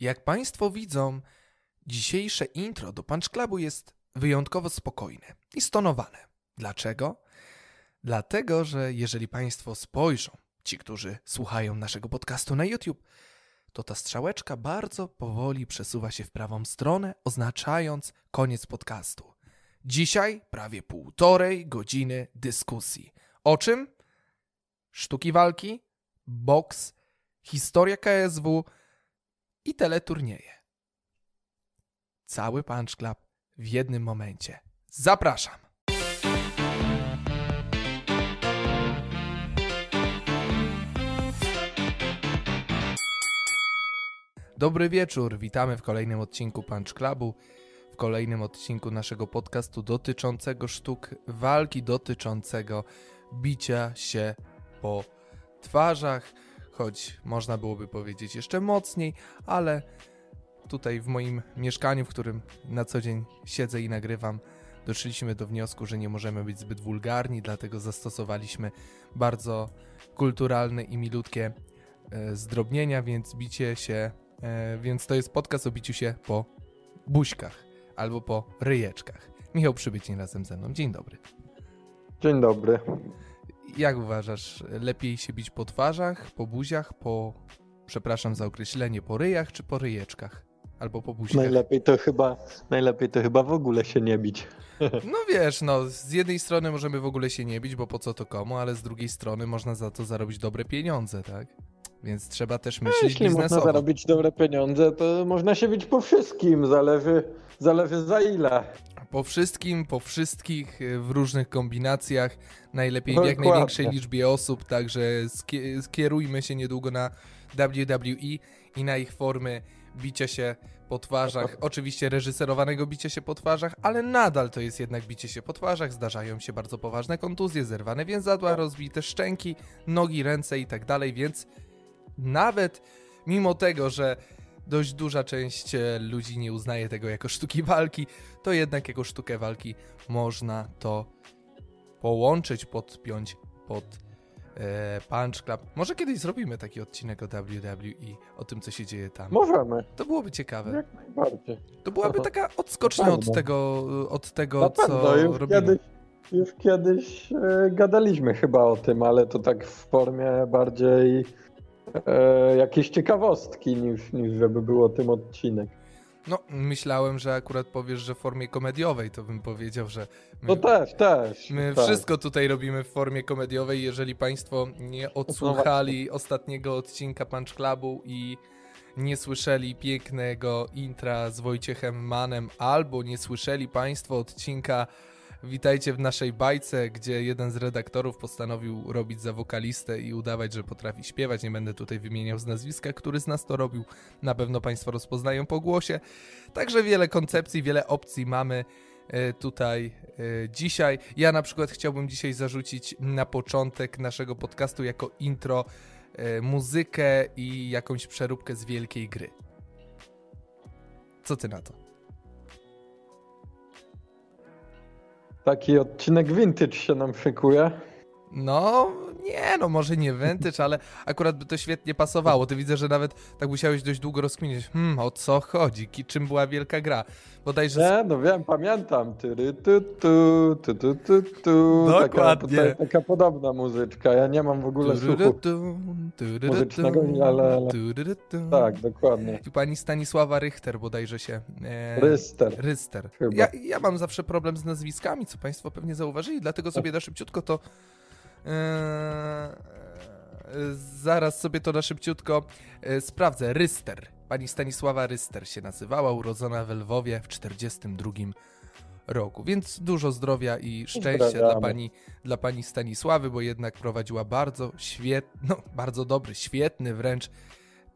Jak Państwo widzą, dzisiejsze intro do Punch Clubu jest wyjątkowo spokojne i stonowane. Dlaczego? Dlatego, że jeżeli Państwo spojrzą, ci, którzy słuchają naszego podcastu na YouTube, to ta strzałeczka bardzo powoli przesuwa się w prawą stronę, oznaczając koniec podcastu. Dzisiaj prawie półtorej godziny dyskusji. O czym? Sztuki walki, boks, historia KSW i teleturnieje. Cały Punch Club w jednym momencie. Zapraszam! Dobry wieczór, witamy w kolejnym odcinku Punch Clubu, w kolejnym odcinku naszego podcastu dotyczącego sztuk walki, dotyczącego bicia się po twarzach, choć można byłoby powiedzieć jeszcze mocniej, ale tutaj w moim mieszkaniu, w którym na co dzień siedzę i nagrywam, doszliśmy do wniosku, że nie możemy być zbyt wulgarni, dlatego zastosowaliśmy bardzo kulturalne i milutkie e, zdrobnienia, więc bicie się, e, więc to jest podcast o biciu się po buźkach albo po ryjeczkach. Michał Przybycień razem ze mną. Dzień dobry. Dzień dobry. Jak uważasz, lepiej się bić po twarzach, po buziach, po, przepraszam za określenie, po ryjach czy po ryjeczkach? Albo po buźkach? Najlepiej to chyba, najlepiej to chyba w ogóle się nie bić. No wiesz, no z jednej strony możemy w ogóle się nie bić, bo po co to komu, ale z drugiej strony można za to zarobić dobre pieniądze, tak? Więc trzeba też No, myśleć jeśli można biznesowo. zarobić dobre pieniądze, to można się bić po wszystkim, zależy, zależy za ile. Po wszystkim, po wszystkich, y, w różnych kombinacjach, najlepiej w jak największej liczbie osób, także skie- skierujmy się niedługo na WWE i na ich formy bicia się po twarzach, oczywiście reżyserowanego bicia się po twarzach, ale nadal to jest jednak bicie się po twarzach, zdarzają się bardzo poważne kontuzje, zerwane więzadła, rozbite szczęki, nogi, ręce i tak dalej, więc nawet mimo tego, że dość duża część e, ludzi nie uznaje tego jako sztuki walki, to jednak jako sztukę walki można to połączyć, podpiąć pod e, Punch Club. Może kiedyś zrobimy taki odcinek o WWE, o tym, co się dzieje tam. Możemy, To byłoby ciekawe. jak najbardziej. To byłaby taka odskocznia od tego, od tego co już robimy. kiedyś, już kiedyś e, gadaliśmy chyba o tym, ale to tak w formie bardziej e, jakiejś ciekawostki niż, niż żeby był o tym odcinek. No, myślałem, że akurat powiesz, że w formie komediowej, to bym powiedział, że my, No też, też. my tak. wszystko tutaj robimy w formie komediowej. Jeżeli Państwo nie odsłuchali ostatniego odcinka Punch Clubu i nie słyszeli pięknego intra z Wojciechem Manem, albo nie słyszeli Państwo odcinka Witajcie w naszej bajce, gdzie jeden z redaktorów postanowił robić za wokalistę i udawać, że potrafi śpiewać. Nie będę tutaj wymieniał z nazwiska, który z nas to robił. Na pewno Państwo rozpoznają po głosie. Także wiele koncepcji, wiele opcji mamy e, tutaj e, dzisiaj. Ja na przykład chciałbym dzisiaj zarzucić na początek naszego podcastu jako intro e, muzykę i jakąś przeróbkę z wielkiej gry. Co ty na to? Taki odcinek vintage się nam szykuje. No, nie, no może nie vintage, ale akurat by to świetnie pasowało. Ty widzę, że nawet tak musiałeś dość długo rozkminić, hmm, o co chodzi, czym była wielka gra. Bodajże... Nie, no wiem, pamiętam. Tyry, tu, tu, tu, tu, tu, tu. Taka, Dokładnie. tutaj, taka podobna muzyczka. Ja nie mam w ogóle słuchu. Muzycznego, ale-. Tak, dokładnie. I pani Stanisława Richter bodajże się... E, Ryster. Ryster. Ja, ja mam zawsze problem z nazwiskami, co Państwo pewnie zauważyli, dlatego sobie na szybciutko to. E, zaraz sobie to na szybciutko e, sprawdzę. Ryster. Pani Stanisława Ryster się nazywała, urodzona w Lwowie w 42 roku. Więc dużo zdrowia i szczęścia dla pani, dla pani Stanisławy, bo jednak prowadziła bardzo świetny, no bardzo dobry, świetny wręcz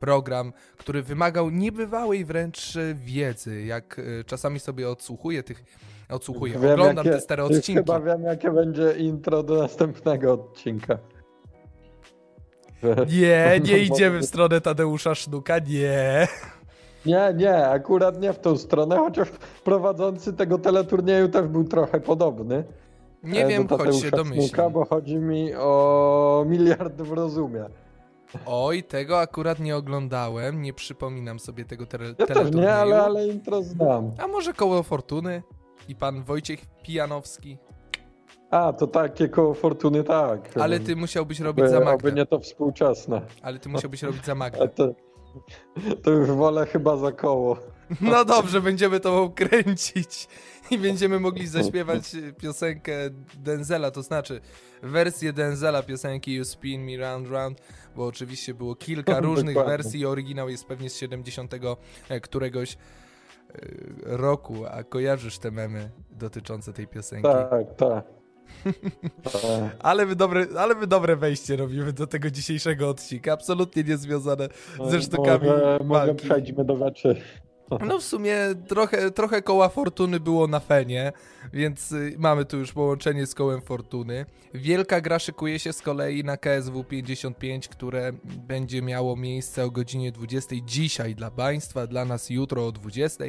program, który wymagał niebywałej wręcz e, wiedzy. Jak e, czasami sobie odsłuchuję tych, odsłuchuję, Wiem, oglądam jakie- te stare odcinki. Chyba wiem, jakie będzie intro do następnego odcinka. Nie, nie No, idziemy w stronę Tadeusza Sznuka, nie. Nie, nie, akurat nie w tą stronę, chociaż prowadzący tego teleturnieju też był trochę podobny. Nie e, wiem, choć się domyślam. Bo chodzi mi o miliard w rozumie. Oj, tego akurat nie oglądałem, nie przypominam sobie tego te Ja też nie, ale, ale intro znam. A może koło Fortuny? I pan Wojciech Pijanowski? A, to takie koło Fortuny, tak. Ale ty musiałbyś robić Oby, za Magdę. nie to współczesne. Ale ty musiałbyś robić za Magdę. to, to już wolę chyba za koło. No dobrze, będziemy to kręcić i będziemy mogli zaśpiewać piosenkę Denzela, to znaczy wersję Denzela piosenki You Spin Me Round Round, bo oczywiście było kilka różnych Dokładnie. wersji, oryginał jest pewnie z 70 któregoś roku, a kojarzysz te memy dotyczące tej piosenki. Tak, tak. Ale my, dobre, ale my dobre wejście robimy do tego dzisiejszego odcinka, absolutnie niezwiązane ze sztukami Może, może przejdźmy do rzeczy. No w sumie trochę, trochę koła fortuny było na fenie, więc y, mamy tu już połączenie z kołem fortuny. Wielka gra szykuje się z kolei na KSW 55, które będzie miało miejsce o godzinie 20 dzisiaj dla Państwa, dla nas jutro o 20.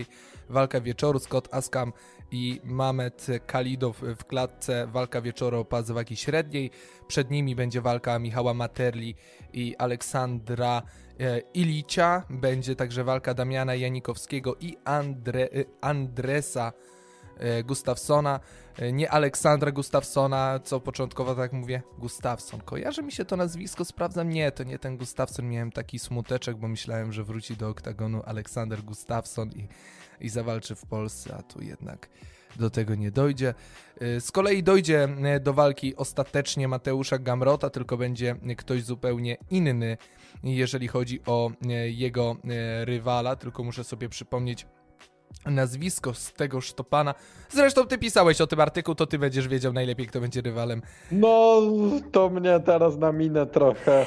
Walka wieczoru Scott Askam i Mamet Kalidow w klatce. Walka wieczoru o pas wagi średniej. Przed nimi będzie walka Michała Materli i Aleksandra e, Ilicia. Będzie także walka Damiana Janikowskiego i Andre, e, Andresa e, Gustafsona. Nie Aleksandra Gustafsona, co początkowo tak mówię, Gustafson. Kojarzy mi się to nazwisko, sprawdzam. Nie, to nie ten Gustafson. Miałem taki smuteczek, bo myślałem, że wróci do oktagonu Aleksander Gustafson i, i zawalczy w Polsce, a tu jednak do tego nie dojdzie. Y, Z kolei dojdzie y, do walki ostatecznie Mateusza Gamrota, tylko będzie ktoś zupełnie inny, jeżeli chodzi o y, jego rywala. Tylko muszę sobie przypomnieć nazwisko z tego sztopana. Zresztą ty pisałeś o tym artykuł, to ty będziesz wiedział najlepiej, kto będzie rywalem. No, to mnie teraz na minę trochę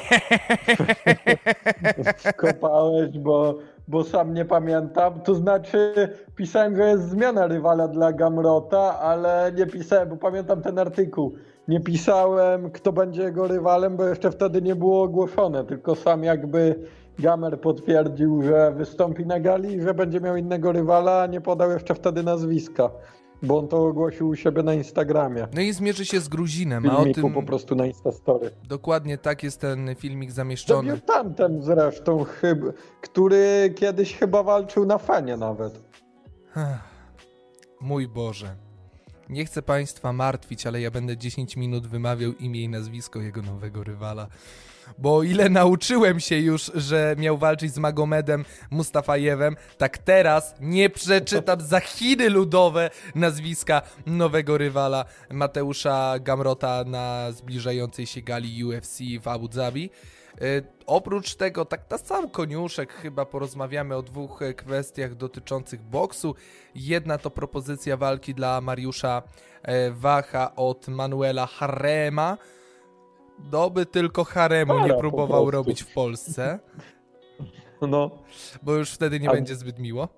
wkopałeś, bo, bo sam nie pamiętam. To znaczy, pisałem, że jest zmiana rywala dla Gamrota, ale nie pisałem, bo pamiętam ten artykuł. Nie pisałem, kto będzie jego rywalem, bo jeszcze wtedy nie było ogłoszone, tylko sam jakby Gamer potwierdził, że wystąpi na gali i że będzie miał innego rywala, a nie podał jeszcze wtedy nazwiska, bo on to ogłosił u siebie na Instagramie. No i zmierzy się z Gruzinem, a o Filmiku tym po prostu na Instastory. dokładnie tak jest ten filmik zamieszczony. Debiutantem zresztą, chyba, który kiedyś chyba walczył na fenie nawet. Mój Boże. Nie chcę Państwa martwić, ale ja będę 10 minut wymawiał imię i nazwisko jego nowego rywala. Bo o ile nauczyłem się już, że miał walczyć z Magomedem Mustafajewem, tak teraz nie przeczytam za Chiny ludowe nazwiska nowego rywala Mateusza Gamrota na zbliżającej się gali UFC w Abu Dhabi. E, oprócz tego, tak na sam koniuszek, chyba porozmawiamy o dwóch e, kwestiach dotyczących boksu. Jedna to propozycja walki dla Mariusza e, Wacha od Manuela Harema. Doby tylko Haremu nie próbował robić w Polsce, No, bo już wtedy nie A- będzie zbyt miło.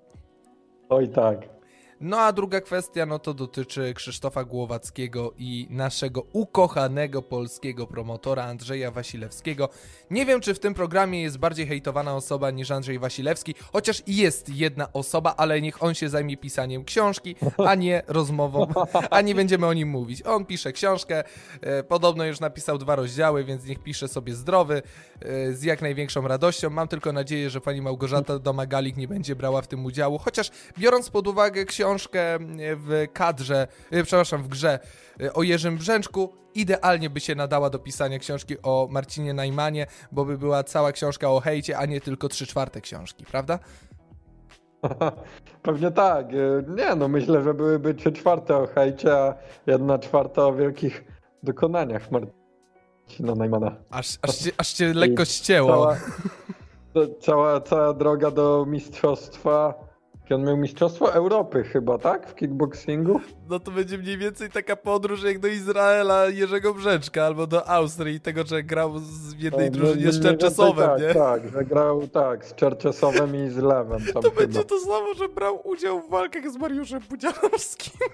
oj tak. No a druga kwestia, no to dotyczy Krzysztofa Głowackiego i naszego ukochanego polskiego promotora Andrzeja Wasilewskiego. Nie wiem, czy w tym programie jest bardziej hejtowana osoba niż Andrzej Wasilewski, chociaż jest jedna osoba, ale niech on się zajmie pisaniem książki, a nie rozmową, a nie będziemy o nim mówić. On pisze książkę, e, podobno już napisał dwa rozdziały, więc niech pisze sobie zdrowy, e, z jak największą radością. Mam tylko nadzieję, że pani Małgorzata Domagalik nie będzie brała w tym udziału, chociaż biorąc pod uwagę książkę e, w kadrze, e, przepraszam, w grze e, o Jerzym Brzęczku, idealnie by się nadała do pisania książki o Marcinie Najmanie, bo by była cała książka o hejcie, a nie tylko trzy czwarte książki, prawda? Pewnie tak. Nie no, myślę, że byłyby trzy czwarte o hejcie, a jedna czwarta o wielkich dokonaniach Marcina Najmana. Aż, aż, cię, aż cię lekko ścięło. Cała, cała, cała droga do mistrzostwa. On miał mistrzostwo Europy chyba, tak? W kickboxingu? No to będzie mniej więcej taka podróż jak do Izraela Jerzego Brzęczka albo do Austrii, tego, że grał z- w jednej No, drużynie z więcej Czerczesowem, tak, nie? Tak, że grał tak, z Czerczesowem i z Lewem. To chyba. będzie to samo, że brał udział w walkach z Mariuszem Pudzianowskim.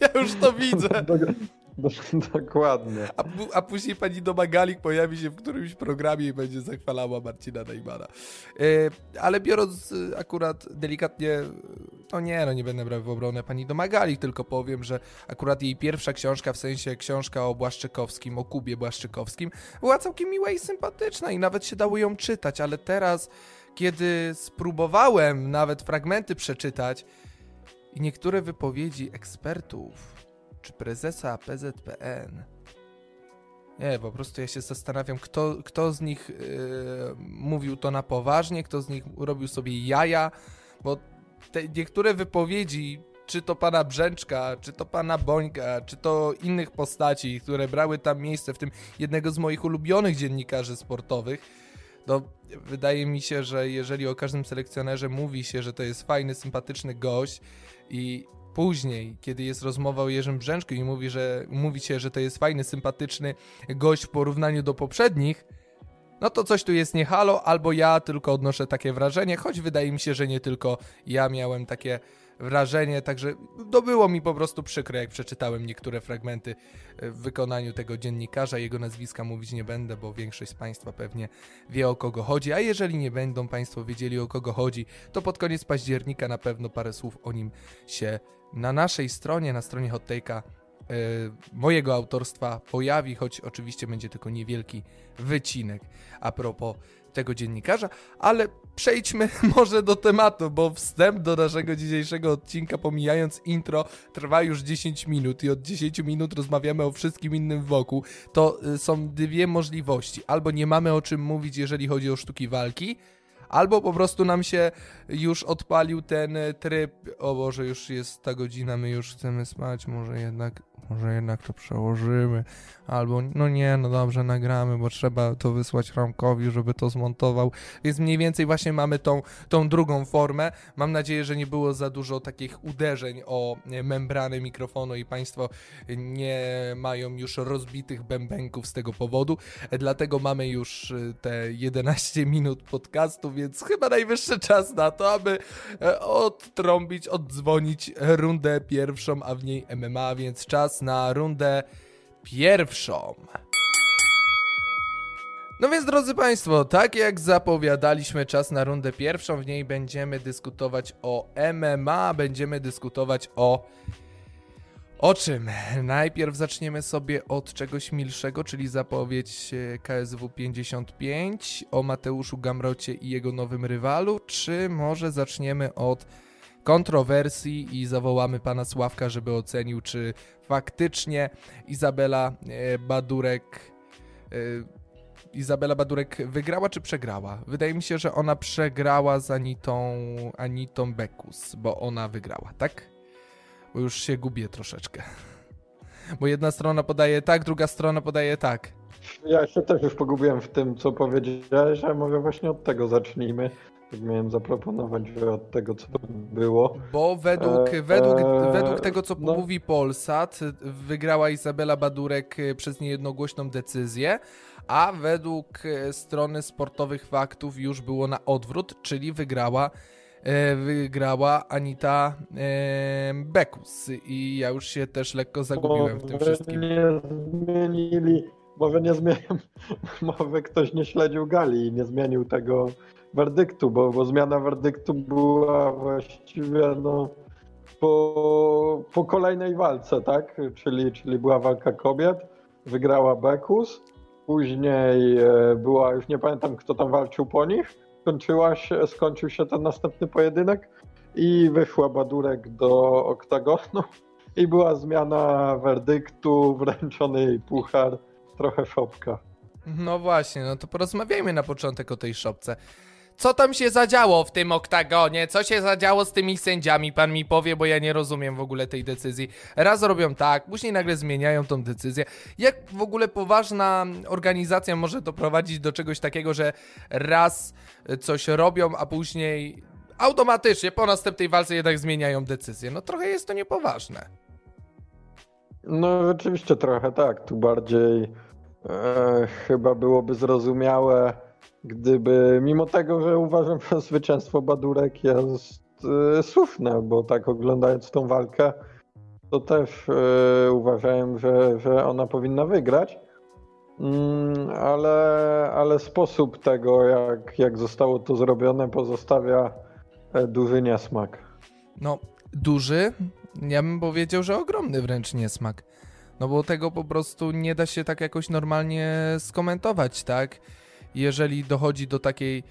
Ja już to widzę. Do, do, dokładnie. A, a później pani Domagalik pojawi się w którymś programie i będzie zachwalała Marcina Najmana. E, ale biorąc e, akurat delikatnie e, no nie, no nie będę brał w obronę pani Domagali, tylko powiem, że akurat jej pierwsza książka, w sensie książka o Błaszczykowskim, o Kubie Błaszczykowskim, była całkiem miła i sympatyczna i nawet się dało ją czytać, ale teraz, kiedy spróbowałem nawet fragmenty przeczytać i niektóre wypowiedzi ekspertów czy prezesa PZPN, nie, po prostu ja się zastanawiam, kto, kto z nich yy, mówił to na poważnie, kto z nich robił sobie jaja, bo te niektóre wypowiedzi, czy to pana Brzęczka, czy to pana Bońka, czy to innych postaci, które brały tam miejsce, w tym jednego z moich ulubionych dziennikarzy sportowych, to wydaje mi się, że jeżeli o każdym selekcjonerze mówi się, że to jest fajny, sympatyczny gość i później, kiedy jest rozmowa o Jerzym Brzęczku i mówi, że, mówi się, że to jest fajny, sympatyczny gość w porównaniu do poprzednich, no to coś tu jest nie halo, albo ja tylko odnoszę takie wrażenie, choć wydaje mi się, że nie tylko ja miałem takie wrażenie, także to było mi po prostu przykre, jak przeczytałem niektóre fragmenty w wykonaniu tego dziennikarza. Jego nazwiska mówić nie będę, bo większość z Państwa pewnie wie o kogo chodzi, a jeżeli nie będą Państwo wiedzieli o kogo chodzi, to pod koniec października na pewno parę słów o nim się na naszej stronie, na stronie Hot Take'a E, mojego autorstwa pojawi, choć oczywiście będzie tylko niewielki wycinek a propos tego dziennikarza, ale przejdźmy może do tematu, bo wstęp do naszego dzisiejszego odcinka, pomijając intro, trwa już 10 minut i od 10 minut rozmawiamy o wszystkim innym wokół. To y, są dwie możliwości. Albo nie mamy o czym mówić, jeżeli chodzi o sztuki walki, albo po prostu nam się już odpalił ten tryb, o Boże, już jest ta godzina, my już chcemy spać, może jednak może jednak to przełożymy, albo no nie, no dobrze, nagramy, bo trzeba to wysłać Ramkowi, żeby to zmontował, więc mniej więcej właśnie mamy tą, tą drugą formę. Mam nadzieję, że nie było za dużo takich uderzeń o membrany mikrofonu i Państwo nie mają już rozbitych bębenków z tego powodu, dlatego mamy już y, te 11 minut podcastu, więc chyba najwyższy czas na to, aby e, odtrąbić, oddzwonić rundę pierwszą, a w niej MMA, więc czas na rundę pierwszą. No więc drodzy Państwo, tak jak zapowiadaliśmy czas na rundę pierwszą, w niej będziemy dyskutować o MMA, będziemy dyskutować o o czym? Najpierw zaczniemy sobie od czegoś milszego, czyli zapowiedź e, KSW 55 o Mateuszu Gamrocie i jego nowym rywalu, czy może zaczniemy od kontrowersji i zawołamy pana Sławka, żeby ocenił, czy faktycznie Izabela e, Badurek e, Izabela Badurek wygrała czy przegrała? Wydaje mi się, że ona przegrała z Anitą, Anitą Bekus, bo ona wygrała, tak? Bo już się gubię troszeczkę. Bo jedna strona podaje tak, druga strona podaje tak. Ja się też już pogubiłem w tym, co powiedziałeś, a może właśnie od tego zacznijmy. Miałem zaproponować od tego, co było. Bo według, e, według, e, według tego, co no. mówi Polsat, wygrała Izabela Badurek e, przez niejednogłośną decyzję, a według strony sportowych faktów już było na odwrót, czyli wygrała wygrała Anita Bekus i ja już się też lekko zagubiłem w tym wszystkim. Nie zmienili, może nie zmienił, może ktoś nie śledził gali i nie zmienił tego werdyktu, bo, bo zmiana werdyktu była właściwie no, po, po kolejnej walce, tak? Czyli, czyli była walka kobiet, wygrała Bekus, później e, była, już nie pamiętam kto tam walczył po nich, skończyła się, skończył się ten następny pojedynek i wyszła Badurek do oktagonu i była zmiana werdyktu, wręczony jej puchar, trochę szopka. No właśnie, no to porozmawiajmy na początek o tej szopce. Co tam się zadziało w tym oktagonie? Co się zadziało z tymi sędziami? Pan mi powie, bo ja nie rozumiem w ogóle tej decyzji. Raz robią tak, później nagle zmieniają tą decyzję. Jak w ogóle poważna organizacja może doprowadzić do czegoś takiego, że raz coś robią, a później automatycznie po następnej walce jednak zmieniają decyzję? No trochę jest to niepoważne. No rzeczywiście trochę tak. Tu bardziej e, chyba byłoby zrozumiałe gdyby, mimo tego, że uważam, że zwycięstwo Badurek jest e, słuszne, bo tak oglądając tą walkę, to też e, uważałem, że, że ona powinna wygrać. Mm, ale, ale sposób tego, jak, jak zostało to zrobione, pozostawia e, duży niesmak. no, duży, ja bym powiedział, że ogromny wręcz niesmak. No bo tego po prostu nie da się tak jakoś normalnie skomentować, tak? Jeżeli dochodzi do takiej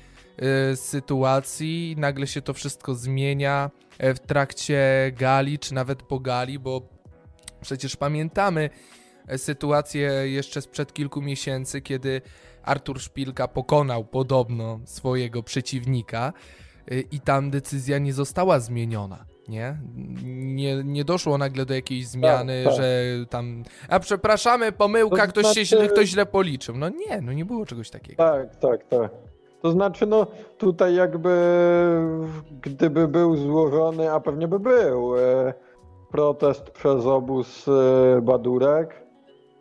y, sytuacji, nagle się to wszystko zmienia w trakcie gali, czy nawet po gali, bo przecież pamiętamy sytuację jeszcze sprzed kilku miesięcy, kiedy Artur Szpilka pokonał podobno swojego przeciwnika y, i tam decyzja nie została zmieniona. Nie? nie? Nie doszło nagle do jakiejś zmiany, tak, tak. że tam. A przepraszamy, pomyłka, to ktoś, znaczy... się, ktoś źle policzył. No nie, no nie było czegoś takiego. Tak, tak, tak. To znaczy, no tutaj jakby gdyby był złożony, a pewnie by był, e, protest przez obóz e, Badurek,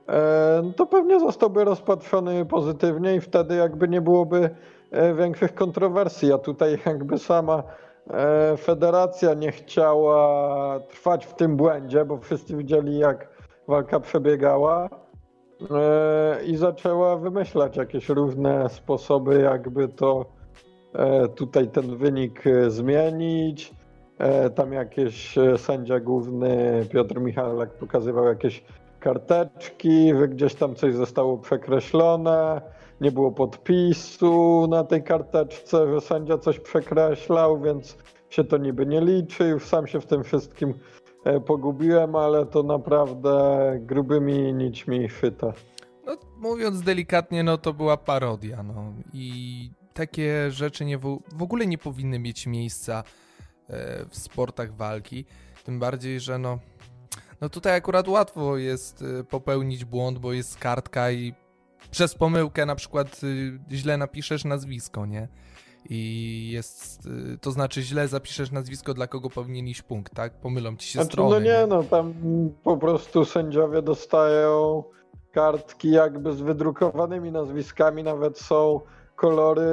e, to pewnie zostałby rozpatrzony pozytywnie i wtedy jakby nie byłoby większych kontrowersji, a tutaj jakby sama federacja nie chciała trwać w tym błędzie, bo wszyscy widzieli jak walka przebiegała E, i zaczęła wymyślać jakieś różne sposoby, jakby to e, tutaj ten wynik e, zmienić. Tam jakieś sędzia główny Piotr Michalak pokazywał jakieś karteczki, gdzieś tam coś zostało przekreślone, nie było podpisu na tej karteczce, że sędzia coś przekreślał, więc się to niby nie liczy. Już sam się w tym wszystkim E, pogubiłem, ale to naprawdę grubymi nićmi chwyta. No, mówiąc delikatnie, no to była parodia, no i takie rzeczy nie w, w ogóle nie powinny mieć miejsca e, w sportach walki, tym bardziej, że no, no tutaj akurat łatwo jest e, popełnić błąd, bo jest kartka i przez pomyłkę na przykład źle napiszesz nazwisko, nie? i jest, y, to znaczy źle zapiszesz nazwisko, dla kogo powinien iść punkt, tak? Pomylą ci się znaczy, strony. No nie, no tam po prostu sędziowie dostają kartki jakby z wydrukowanymi nazwiskami, nawet są kolory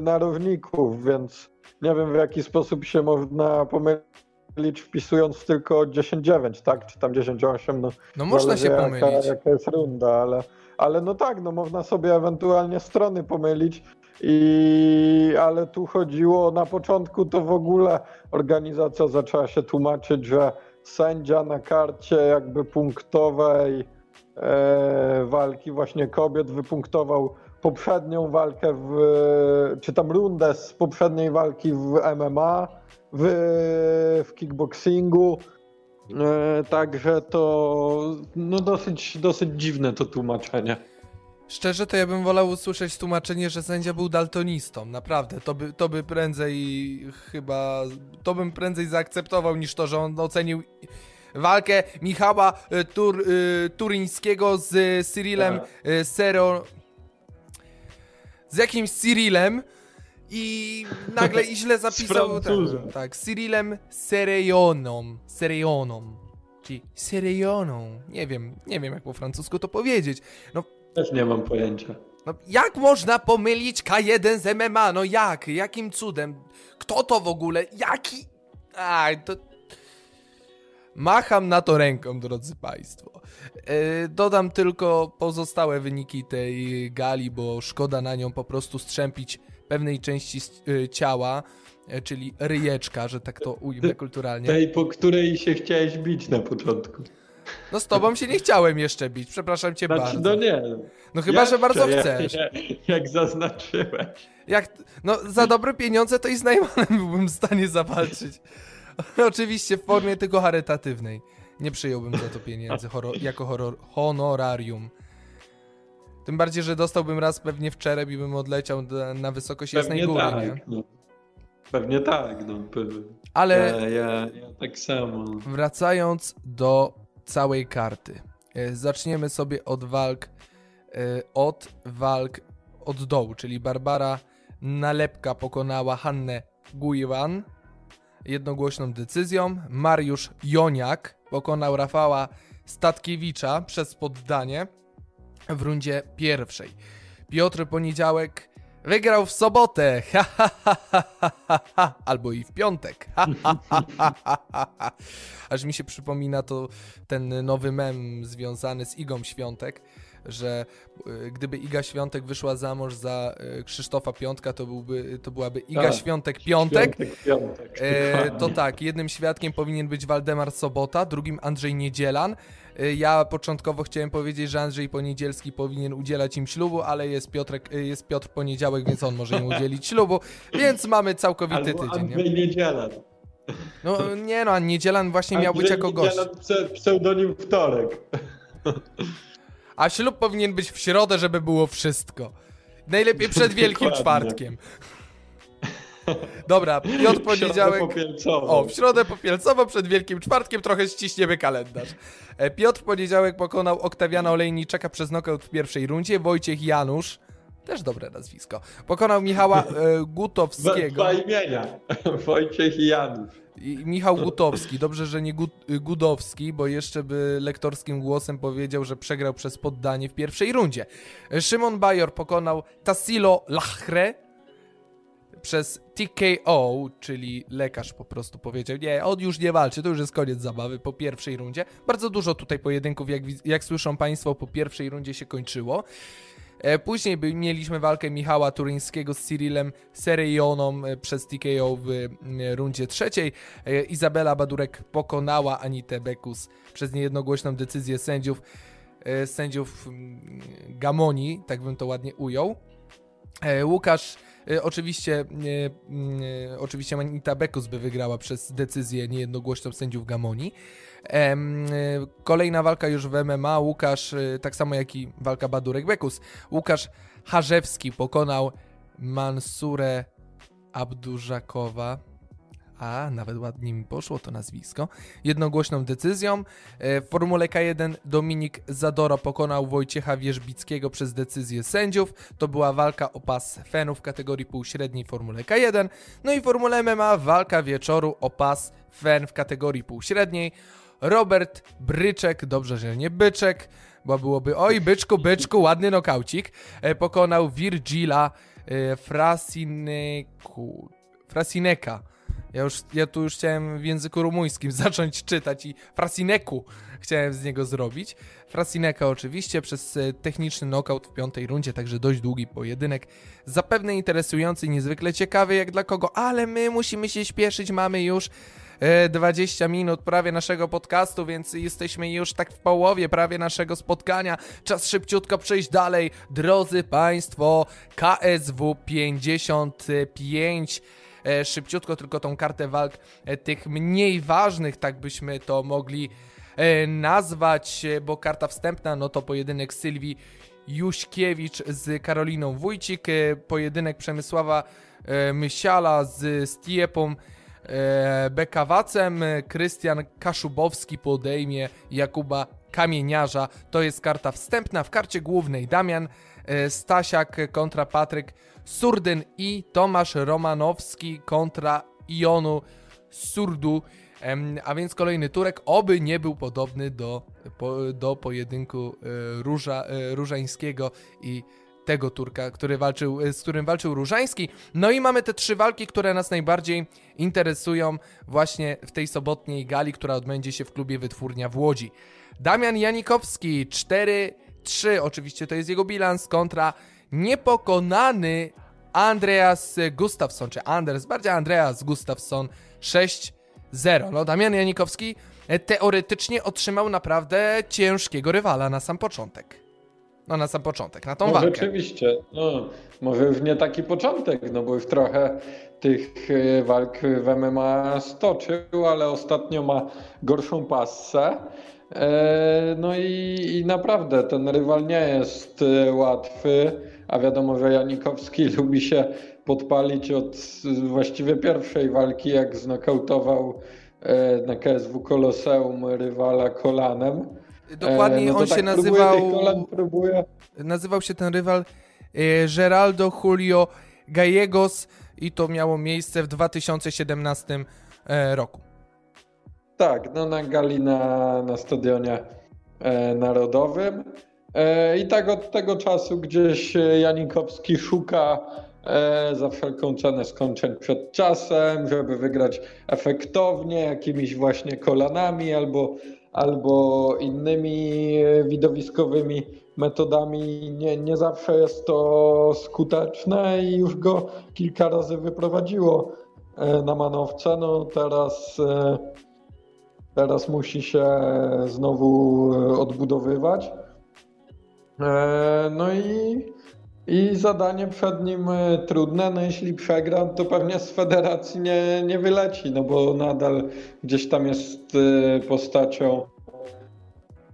narowników, więc nie wiem w jaki sposób się można pomylić wpisując tylko 10-9, tak? Czy tam 10-8, no. No można się pomylić. Jaka, jaka jest runda, ale, ale no tak, no można sobie ewentualnie strony pomylić, i, ale tu chodziło na początku to w ogóle organizacja zaczęła się tłumaczyć, że sędzia na karcie jakby punktowej e, walki właśnie kobiet wypunktował poprzednią walkę w, czy tam rundę z poprzedniej walki w MMA, w, w kickboxingu. E, także to no dosyć, dosyć dziwne to tłumaczenie. Szczerze to ja bym wolał usłyszeć tłumaczenie, że sędzia był daltonistą. Naprawdę, to by, to by prędzej chyba. To bym prędzej zaakceptował niż to, że on ocenił walkę Michała y, Tur, y, Turyńskiego z Cyrilem y, Sero. Z jakimś Cyrilem i nagle i źle zapisał. ten, tak, Cyrilem Serejoną. Serejoną. Czyli Serejoną. Nie wiem, nie wiem jak po francusku to powiedzieć. No też nie mam pojęcia. No, jak można pomylić K1 z MMA? No jak? Jakim cudem? Kto to w ogóle? Jaki? Aj, to... Macham na to ręką, drodzy Państwo. Yy, dodam tylko pozostałe wyniki tej gali, bo szkoda na nią po prostu strzępić pewnej części yy, ciała, yy, czyli ryjeczka, że tak to ujmę kulturalnie. Tej, po której się chciałeś bić na początku. No z tobą się nie chciałem jeszcze bić, przepraszam cię znaczy, bardzo. No nie. No chyba, jeszcze, że bardzo chcesz. Jak, jak zaznaczyłeś. Jak, no za dobre pieniądze to i z Najmanem byłbym w stanie zawalczyć. Oczywiście w formie tylko charytatywnej. Nie przyjąłbym za to pieniędzy horror, jako horror, honorarium. Tym bardziej, że dostałbym raz pewnie w czerep i bym odleciał na wysokość pewnie jasnej góry, tak, nie? No. Pewnie tak, no. Pewnie. Ale ja, ja, ja tak samo. Wracając do całej karty. E, zaczniemy sobie od walk e, od walk od dołu, czyli Barbara Nalepka pokonała Hannę Guiwan jednogłośną decyzją. Mariusz Joniak pokonał Rafała Statkiewicza przez poddanie w rundzie pierwszej. Piotr Poniedziałek Wygrał w sobotę. Ha, ha, ha, Albo i w piątek. Aż mi się przypomina to ten nowy mem związany z Igą Świątek, że y, gdyby Iga Świątek wyszła za mąż za y, Krzysztofa Piątka, to, byłby, to byłaby Iga Tak. Świątek Piątek. E, to tak, jednym świadkiem powinien być Waldemar Sobota, drugim Andrzej Niedzielan. E, Ja początkowo chciałem powiedzieć, że Andrzej Poniedzielski powinien udzielać im ślubu, ale jest, Piotrek, e, jest Piotr Poniedziałek, więc on może im udzielić ślubu, więc mamy całkowity Albo tydzień. Nie? Andrzej Niedzielan. No nie no, Niedzielan właśnie miał być Andrzej jako gość. Pseudonim Wtorek. A ślub powinien być w środę, żeby było wszystko. Najlepiej przed Wielkim. Czwartkiem. Dobra, Piotr W Poniedziałek... O, w środę popielcowo przed Wielkim Czwartkiem trochę ściśniemy kalendarz. E, Piotr w poniedziałek pokonał Oktawiana Olejniczaka przez nokaut w pierwszej rundzie. Wojciech Janusz, też dobre nazwisko, pokonał Michała e, Gutowskiego. dwa imienia. Wojciech i Janusz. I Michał Gutowski, dobrze, że nie Gut, y, Gudowski, bo jeszcze by lektorskim głosem powiedział, że przegrał przez poddanie w pierwszej rundzie. E, Szymon Bajor pokonał Tassilo Lachre przez TKO, czyli lekarz po prostu powiedział, nie, on już nie walczy, to już jest koniec zabawy po pierwszej rundzie. Bardzo dużo tutaj pojedynków, jak, jak słyszą Państwo, po pierwszej rundzie się kończyło. E, Później mieliśmy walkę Michała Turyńskiego z Cyrilem Serejoną e, przez TKO w e, rundzie trzeciej. Izabela Badurek pokonała Anitę Bekus przez niejednogłośną decyzję sędziów, sędziów mm, Gamoni, tak bym to ładnie ujął. Łukasz, oczywiście, e, e, oczywiście Anita Bekus by wygrała przez decyzję niejednogłośną sędziów Gamoni. E, Kolejna walka już w MMA. Łukasz, e, tak samo jak i walka Badurek-Bekus. Łukasz Harzewski pokonał Mansurę Abdużakowa. A, nawet ładnie mi poszło to nazwisko. Jednogłośną decyzją. E, W Formule K1 Dominik Zadora pokonał Wojciecha Wierzbickiego przez decyzję sędziów. To była walka o pas fenów w kategorii półśredniej Formule K1. No i Formule MMA walka wieczoru o pas fen w kategorii półśredniej. Robert Bryczek, dobrze, że nie Byczek, bo byłoby oj, byczku, byczku, ładny nokaucik, e, pokonał Virgila e, Frasineku, Frasineka. Ja, już, ja tu już chciałem w języku rumuńskim zacząć czytać i Frasineku chciałem z niego zrobić. Frasineka oczywiście przez e, techniczny knockout w piątej rundzie, także dość długi pojedynek. Zapewne interesujący, niezwykle ciekawy jak dla kogo, ale my musimy się śpieszyć, mamy już e, 20 minut prawie naszego podcastu, więc jesteśmy już tak w połowie prawie naszego spotkania. Czas szybciutko przejść dalej. Drodzy Państwo, KSW 55. E, Szybciutko tylko tą kartę walk e, tych mniej ważnych, tak byśmy to mogli e, nazwać, bo karta wstępna, no to pojedynek Sylwii Juśkiewicz z Karoliną Wójcik, pojedynek Przemysława Mysiala z Stiepą Bekawacem, Krystian Kaszubowski podejmie Jakuba Kamieniarza. To jest karta wstępna. W karcie głównej Damian Stasiak kontra Patryk Surdyn i Tomasz Romanowski kontra Ionu Surdu. A więc kolejny turek, oby nie był podobny do, do pojedynku e, Róża, e, Różańskiego i tego Turka, który walczył, e, z którym walczył Różański. No i mamy te trzy walki, które nas najbardziej interesują właśnie w tej sobotniej gali, która odbędzie się w klubie Wytwórnia w Łodzi. Damian Janikowski 4-3, oczywiście to jest jego bilans kontra niepokonany Andreas Gustafsson, czy Anders, bardziej Andreas Gustafsson 6-0. No Damian Janikowski e, teoretycznie otrzymał naprawdę ciężkiego rywala na sam początek. No na sam początek, na tą No walkę. rzeczywiście, no, może już nie taki początek, no bo już trochę tych e, walk w MMA stoczył, ale ostatnio ma gorszą passę. E, No i, i naprawdę ten rywal nie jest e, łatwy, a wiadomo, że Janikowski lubi się podpalić od właściwie pierwszej walki, jak znokautował e, na KSW Koloseum rywala kolanem. Dokładnie no on tak, się próbuje nazywał, kolan, próbuje. nazywał się ten rywal Geraldo Julio Gallegos i to miało miejsce w 2017 e, roku. Tak, no na gali na, na stadionie e, narodowym. E, I tak od tego czasu gdzieś e, Janikowski szuka e, za wszelką cenę skończeń przed czasem, żeby wygrać efektownie, jakimiś właśnie kolanami albo, albo innymi e, widowiskowymi metodami nie, nie zawsze jest to skuteczne i już go kilka razy wyprowadziło na manowce. No teraz, teraz musi się znowu odbudowywać. No i i zadanie przed nim e, trudne, no jeśli przegra, to pewnie z federacji nie, nie wyleci, no bo nadal gdzieś tam jest e, postacią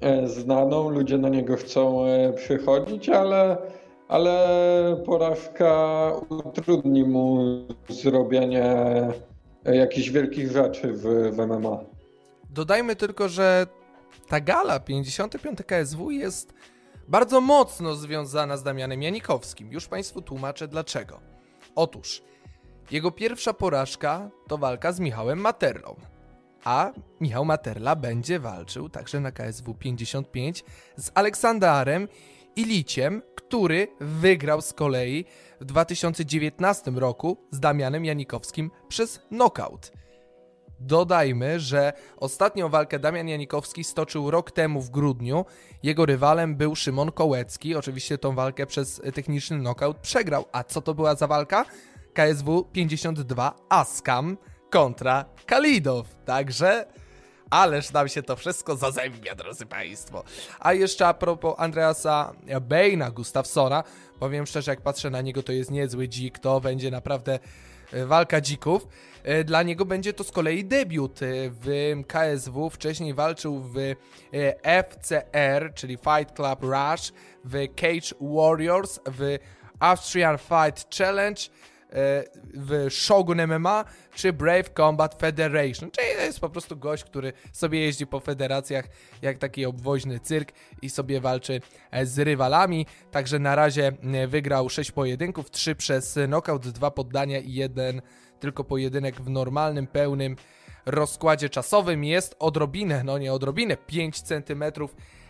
e, znaną, ludzie na niego chcą przychodzić, ale, ale porażka utrudni mu zrobienie jakichś wielkich rzeczy w, w MMA. Dodajmy tylko, że ta gala 55 KSW jest bardzo mocno związana z Damianem Janikowskim. Już Państwu tłumaczę dlaczego. Otóż, jego pierwsza porażka to walka z Michałem Materlą. A Michał Materla będzie walczył także na KSW 55 z Aleksandarem Iliciem, który wygrał z kolei w 2019 roku z Damianem Janikowskim przez knockout. Dodajmy, że ostatnią walkę Damian Janikowski stoczył rok temu w grudniu. Jego rywalem był Szymon Kołecki. Oczywiście tą walkę przez techniczny knockout przegrał. A co to była za walka? KSW 52 Askam kontra Kalidow. Także ależ nam się to wszystko zazębia, drodzy Państwo. A jeszcze a propos Andreasa Bejna Gustafsona, powiem szczerze, jak patrzę na niego, to jest niezły dzik, to będzie naprawdę walka dzików. E, dla niego będzie to z kolei debiut e, w KSW. Wcześniej walczył w e, FCR, czyli Fight Club Rush, w Cage Warriors, w Austrian Fight Challenge, w Shogun MMA czy Brave Combat Federation. Czyli to jest po prostu gość, który sobie jeździ po federacjach jak taki obwoźny cyrk i sobie walczy z rywalami. Także na razie wygrał 6 pojedynków, 3 przez knockout, 2 poddania i 1 tylko pojedynek w normalnym, pełnym rozkładzie czasowym jest odrobinę, no nie odrobinę, 5 cm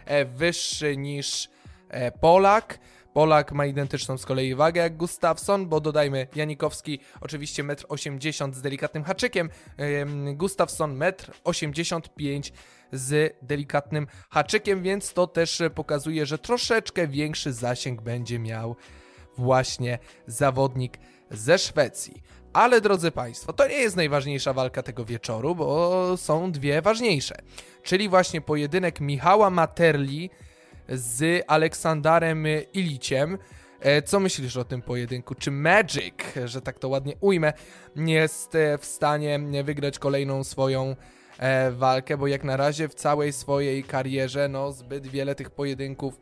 e, wyższy niż e, Polak. Polak ma identyczną z kolei wagę jak Gustafsson, bo dodajmy, Janikowski oczywiście 1,80 m z delikatnym haczykiem, Gustafsson 1,85 m z delikatnym haczykiem, więc to też pokazuje, że troszeczkę większy zasięg będzie miał właśnie zawodnik ze Szwecji. Ale drodzy Państwo, to nie jest najważniejsza walka tego wieczoru, bo są dwie ważniejsze. Czyli właśnie pojedynek Michała Materli z Aleksandarem Iliciem. E, co myślisz o tym pojedynku? Czy Magic, że tak to ładnie ujmę, jest e, w stanie wygrać kolejną swoją e, walkę? Bo jak na razie w całej swojej karierze, no zbyt wiele tych pojedynków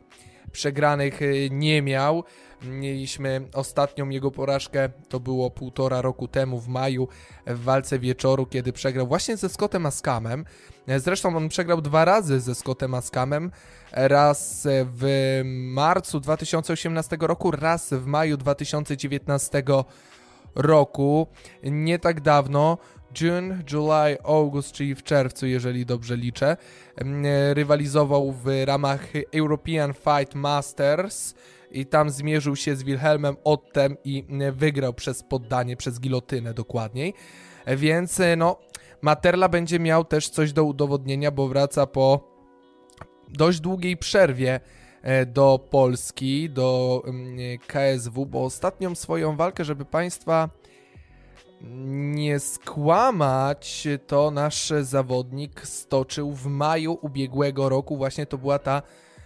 przegranych nie miał. Mieliśmy ostatnią jego porażkę, to było półtora roku temu w maju w walce wieczoru, kiedy przegrał właśnie ze Scottem Askamem. Zresztą on przegrał dwa razy ze Scottem Askamem. Raz w marcu 2018 roku, raz w maju 2019 roku. Nie tak dawno June, July, August, czyli w czerwcu, jeżeli dobrze liczę, rywalizował w ramach European Fight Masters i tam zmierzył się z Wilhelmem Ottem i wygrał przez poddanie, przez gilotynę dokładniej. Więc no, Materla będzie miał też coś do udowodnienia, bo wraca po dość długiej przerwie e, do Polski, do KSW, bo ostatnią swoją walkę, żeby Państwa nie skłamać, to nasz zawodnik stoczył w maju ubiegłego roku. Właśnie to była ta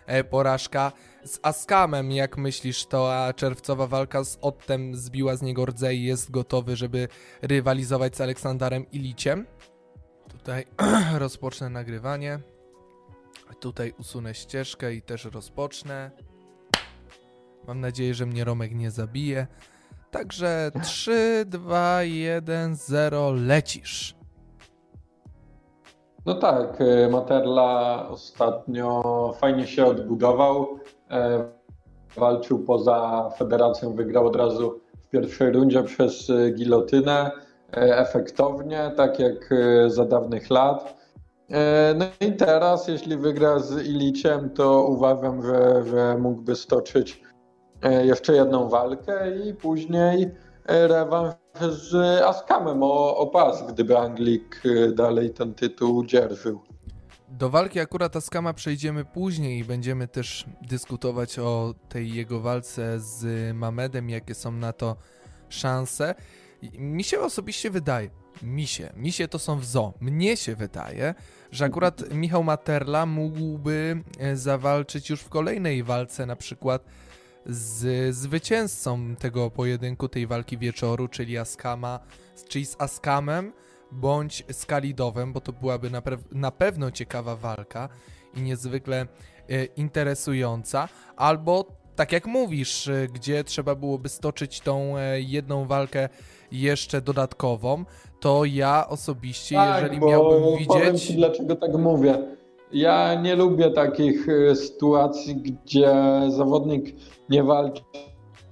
e, porażka z Askamem. Jak myślisz, to a czerwcowa walka z Ottem zbiła z niego rdze i jest gotowy, żeby rywalizować z Aleksandarem Iliciem? Tutaj rozpocznę nagrywanie. Tutaj usunę ścieżkę i też rozpocznę. Mam nadzieję, że mnie Romek nie zabije. Także 3, 2, 1, 0, lecisz. No tak, e, Materla ostatnio fajnie się odbudował. E, walczył poza federacją, wygrał od razu w pierwszej rundzie przez e, gilotynę. Efektownie, tak jak za dawnych lat. No i teraz, jeśli wygra z Iliciem, to uważam, że, że mógłby stoczyć E, jeszcze jedną walkę i później e, rewanż z Askamem o, o pas, gdyby Anglik e, dalej ten tytuł dzierżył. Do walki akurat Askama przejdziemy później i będziemy też dyskutować o tej jego walce z Mamedem, jakie są na to szanse. Mi się osobiście wydaje, mi się, mi się to są w zo, mnie się wydaje, że akurat Michał Materla mógłby e, zawalczyć już w kolejnej walce, na przykład z zwycięzcą tego pojedynku, tej walki wieczoru, czyli Askama, czyli z Askamem, bądź z Kalidowem, bo to byłaby na, na pewno ciekawa walka i niezwykle e, interesująca, albo tak jak mówisz, e, gdzie trzeba byłoby stoczyć tą e, jedną walkę jeszcze dodatkową, to ja osobiście, tak, jeżeli miałbym widzieć... Powiem ci, dlaczego tak mówię. Ja nie lubię takich e, sytuacji, gdzie zawodnik nie walczy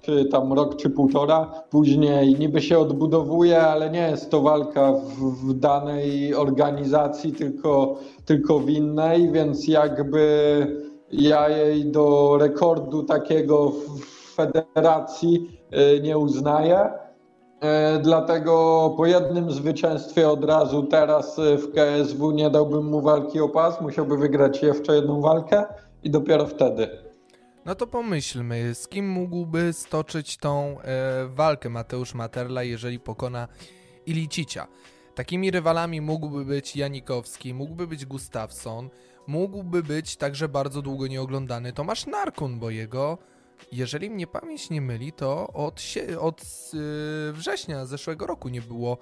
czy tam rok czy półtora, później niby się odbudowuje, ale nie jest to walka w, w danej organizacji, tylko, tylko w innej, więc jakby ja jej do rekordu takiego w federacji e, nie uznaję. E, dlatego po jednym zwycięstwie od razu teraz w KSW nie dałbym mu walki o pas, musiałby wygrać jeszcze jedną walkę i dopiero wtedy. No to pomyślmy, z kim mógłby stoczyć tą e, walkę Mateusz Materla, jeżeli pokona Ilicicia. Takimi rywalami mógłby być Janikowski, mógłby być Gustafsson, mógłby być także bardzo długo nieoglądany Tomasz Narkun, bo jego, jeżeli mnie pamięć nie myli, to od, od yy, września zeszłego roku nie było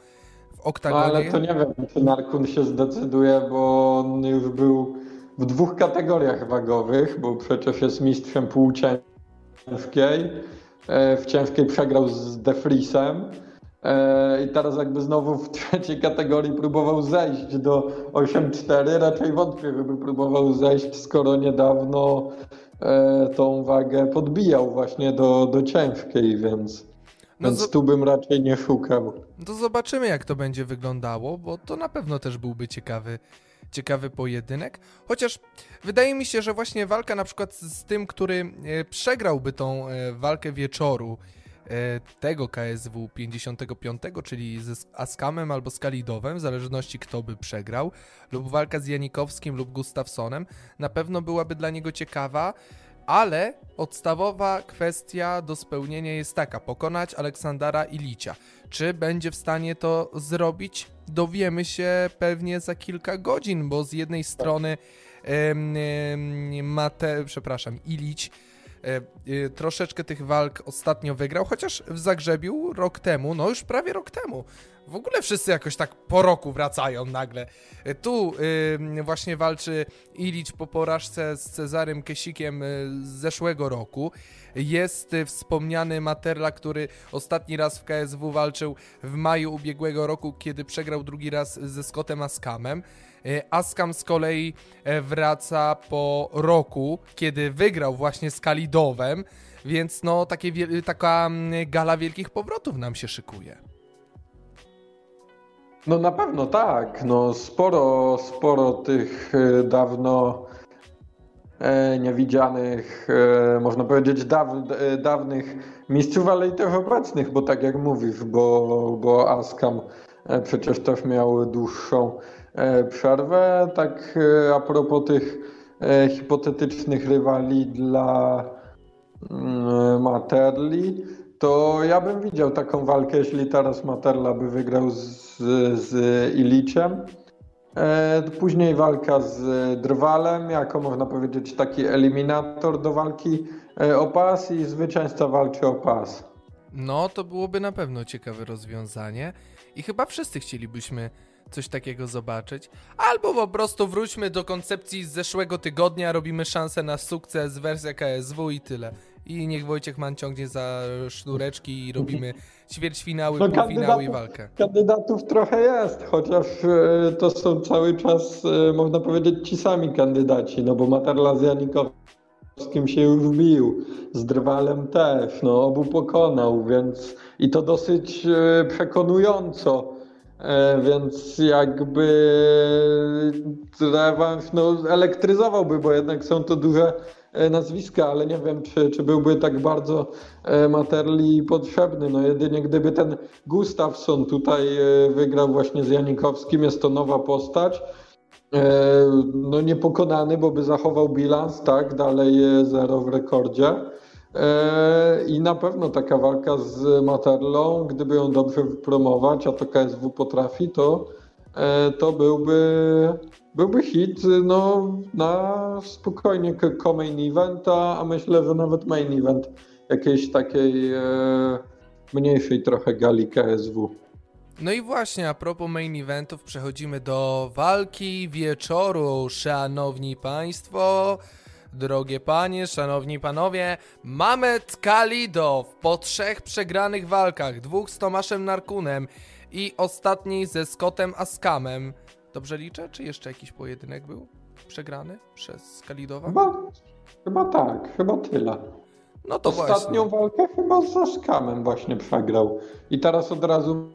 w oktagonie. No, ale to nie wiem, czy Narkun się zdecyduje, bo on już był w dwóch kategoriach wagowych, bo przecież jest mistrzem półciężkiej. E, w ciężkiej przegrał z Defrisem. E, I teraz jakby znowu w trzeciej kategorii próbował zejść do 8-4. Raczej wątpię, żeby próbował zejść, skoro niedawno tą wagę podbijał właśnie do, do ciężkiej, więc, no więc tu bym raczej nie szukał. To zobaczymy, jak to będzie wyglądało, bo to na pewno też byłby ciekawy ciekawy pojedynek. Chociaż wydaje mi się, że właśnie walka na przykład z tym, który e, przegrałby tą e, walkę wieczoru e, tego KSW 55, czyli z Askamem albo z Kalidowem, w zależności kto by przegrał, lub walka z Janikowskim lub Gustafsonem, na pewno byłaby dla niego ciekawa ale podstawowa kwestia do spełnienia jest taka: pokonać Aleksandra Ilicia. Czy będzie w stanie to zrobić? Dowiemy się pewnie za kilka godzin, bo z jednej strony Mate, przepraszam, Ilić e, e, troszeczkę tych walk ostatnio wygrał, chociaż w Zagrzebiu rok temu, no już prawie rok temu, w ogóle wszyscy jakoś tak po roku wracają nagle. Tu yy, właśnie walczy Ilicz po porażce z Cezarym Kesikiem y, z zeszłego roku. Jest y, wspomniany Materla, który ostatni raz w KSW walczył w maju ubiegłego roku, kiedy przegrał drugi raz ze Scottem Askamem. Askam z kolei e, wraca po roku, kiedy wygrał właśnie z Kalidowem, więc no takie, taka mm, gala wielkich powrotów nam się szykuje. No na pewno tak. No sporo, sporo tych e, dawno e, niewidzianych, e, można powiedzieć daw, dawnych mistrzów, ale i tych obecnych, bo tak jak mówisz, bo, bo Askam przecież też miał dłuższą przerwę. Tak a propos tych hipotetycznych rywali dla mm, Materli, to ja bym widział taką walkę, jeśli teraz Materla by wygrał z, z Iliczem. E, później walka z Drwalem, jako można powiedzieć taki eliminator do walki e, o pas i zwycięzca walczy o pas. No, to byłoby na pewno ciekawe rozwiązanie i chyba wszyscy chcielibyśmy coś takiego zobaczyć. Albo po prostu wróćmy do koncepcji z zeszłego tygodnia, robimy szansę na sukces, wersja KSW i tyle i niech Wojciech Mann ciągnie za sznureczki i robimy ćwierćfinały, no, półfinały i walkę. Kandydatów trochę jest, chociaż e, to są cały czas, e, można powiedzieć, ci sami kandydaci, no bo Materla z Janikowskim się już wbił, z Drwalem też, no obu pokonał, więc i to dosyć e, przekonująco. Więc jakby rewanż no, elektryzowałby, bo jednak są to duże nazwiska, ale nie wiem, czy, czy byłby tak bardzo e, Materli potrzebny. No jedynie gdyby ten Gustafsson tutaj e, wygrał właśnie z Janikowskim, jest to nowa postać. no niepokonany, bo by zachował bilans, tak, dalej zero w rekordzie. I na pewno taka walka z Materlą, gdyby ją dobrze promować, a to KSW potrafi, to, to byłby, byłby hit no, na spokojnie co-main event, a myślę, że nawet main event jakiejś takiej mniejszej trochę gali KSW. No i właśnie, a propos main eventów, przechodzimy do walki wieczoru, szanowni państwo. Drogie panie, szanowni panowie, Mamet Kalidow po trzech przegranych walkach, dwóch z Tomaszem Narkunem i ostatniej ze Scottem Askamem. Dobrze liczę? Czy jeszcze jakiś pojedynek był przegrany przez Kalidowa? Chyba, chyba tak, chyba tyle. No to Ostatnią właśnie. walkę chyba z Askamem właśnie przegrał. I teraz od razu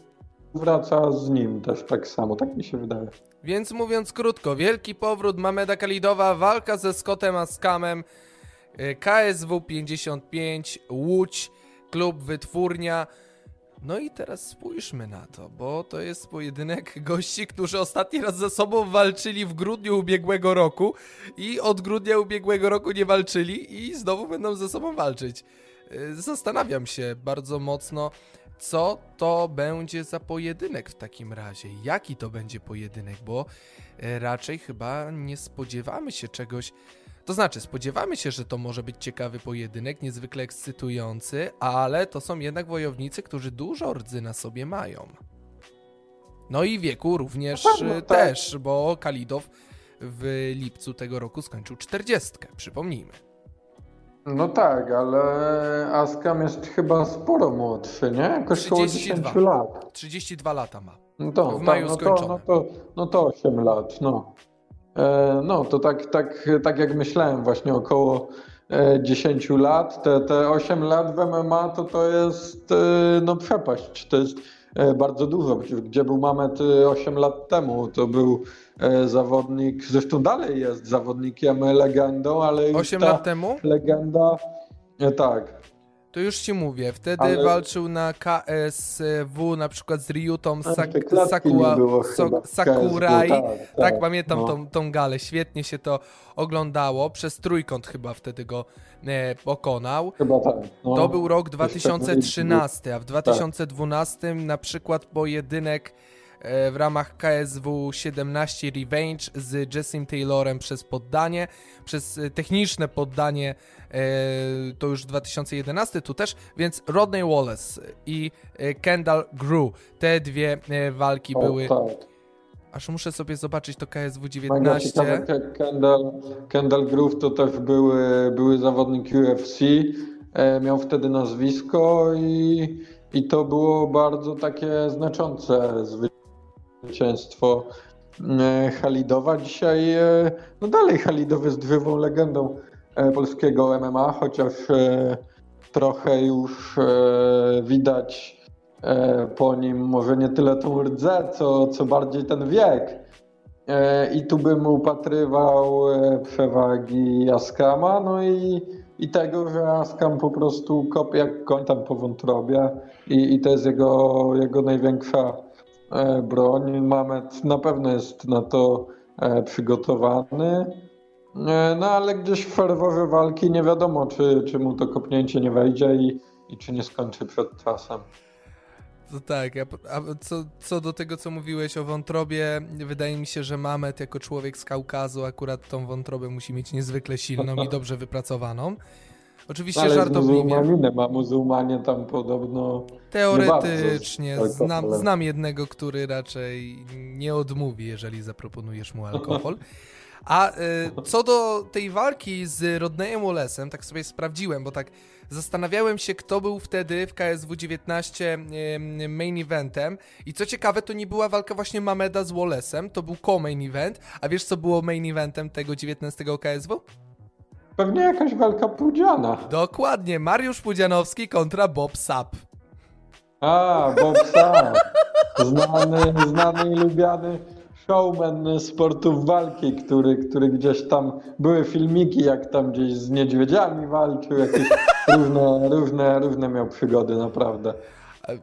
wraca z nim też tak samo, tak mi się wydaje. Więc mówiąc krótko, wielki powrót Mameda Kalidowa, walka ze Scottem Askamem, KSW 55, Łódź, klub Wytwórnia. No i teraz spójrzmy na to, bo to jest pojedynek gości, którzy ostatni raz ze sobą walczyli w grudniu ubiegłego roku i od grudnia ubiegłego roku nie walczyli i znowu będą ze sobą walczyć. Y, Zastanawiam się bardzo mocno, co to będzie za pojedynek w takim razie? Jaki to będzie pojedynek? Bo e, raczej chyba nie spodziewamy się czegoś. To znaczy, spodziewamy się, że to może być ciekawy pojedynek, niezwykle ekscytujący, ale to są jednak wojownicy, którzy dużo rdzy na sobie mają. No i wieku również No e, tak. też, bo Kalidow w lipcu tego roku skończył 40, przypomnijmy. No tak, ale Askam jest chyba sporo młodszy, nie? Jakoś około 32. 10 lat. 32 lata ma. No to, W tak, maju no to, no, to, no to 8 lat, no. E, no to tak, tak, tak jak myślałem, właśnie około e, 10 lat. Te, te 8 lat w MMA to to jest e, no przepaść. To jest e, bardzo dużo. Gdzie był Mamet e, 8 lat temu? To był e, zawodnik, zresztą dalej jest zawodnikiem, e, legendą, ale już 8 ta lat temu? legenda, e, tak, To już ci mówię, wtedy Ale- walczył na KSW na przykład z Ryutą Sak Sakua, Sakurai. KSW, Tak, tak, tak, pamiętam no. tą, tą galę, świetnie się to oglądało. Przez trójkąt chyba wtedy go e, pokonał. chyba tak. No. To był rok Jeszcze 2013, a w 2012 na przykład pojedynek e, w ramach KSW 17 Revenge z Jessim Taylorem przez poddanie, przez e, techniczne poddanie to już 2011 tu też, więc Rodney Wallace i e, Kendall Grew, te dwie e, walki O, były, tak. aż muszę sobie zobaczyć to KSW Mega 19. ciekawe, Ke- Kendall, Kendall Groove to też były, były zawodnik UFC, e, miał wtedy nazwisko i, i to było bardzo takie znaczące zwycięstwo e, Halidowa. Dzisiaj, e, no dalej Halidow jest żywą legendą e, polskiego MMA, chociaż e, trochę już e, widać e, po nim może nie tyle tą rdze, co, co bardziej ten wiek. E, I tu bym upatrywał e, przewagi Askama, no i, i tego, że Askam po prostu kopie jak koń tam po wątrobie i, i to jest jego, jego największa e, broń. Mamet na pewno jest na to e, przygotowany. No ale gdzieś w ferworze walki nie wiadomo, czy, czy mu to kopnięcie nie wejdzie i, i czy nie skończy przed czasem. To tak, a, co, co do tego, co mówiłeś o wątrobie, wydaje mi się, że Mamet jako człowiek z Kaukazu akurat tą wątrobę musi mieć niezwykle silną i dobrze wypracowaną. Oczywiście Ale żartobliwie. muzułmaninem, a muzułmanie tam podobno Teoretycznie znam, znam jednego, który raczej nie odmówi, jeżeli zaproponujesz mu alkohol. A y, co do tej walki z Rodneyem Wallace'em, tak sobie sprawdziłem, bo tak zastanawiałem się, kto był wtedy w KSW 19 y, main eventem. I co ciekawe, to nie była walka właśnie Mameda z Wallace'em, to był co-main event. A wiesz, co było main eventem tego 19 KSW? Pewnie jakaś walka pudziana. Dokładnie, Mariusz Pudzianowski kontra Bob Sapp. A, Bob Sapp. Znany, znany i lubiany showman sportów walki, który, który gdzieś tam, były filmiki, jak tam gdzieś z niedźwiedziami walczył, jakieś różne, różne, różne miał przygody, naprawdę.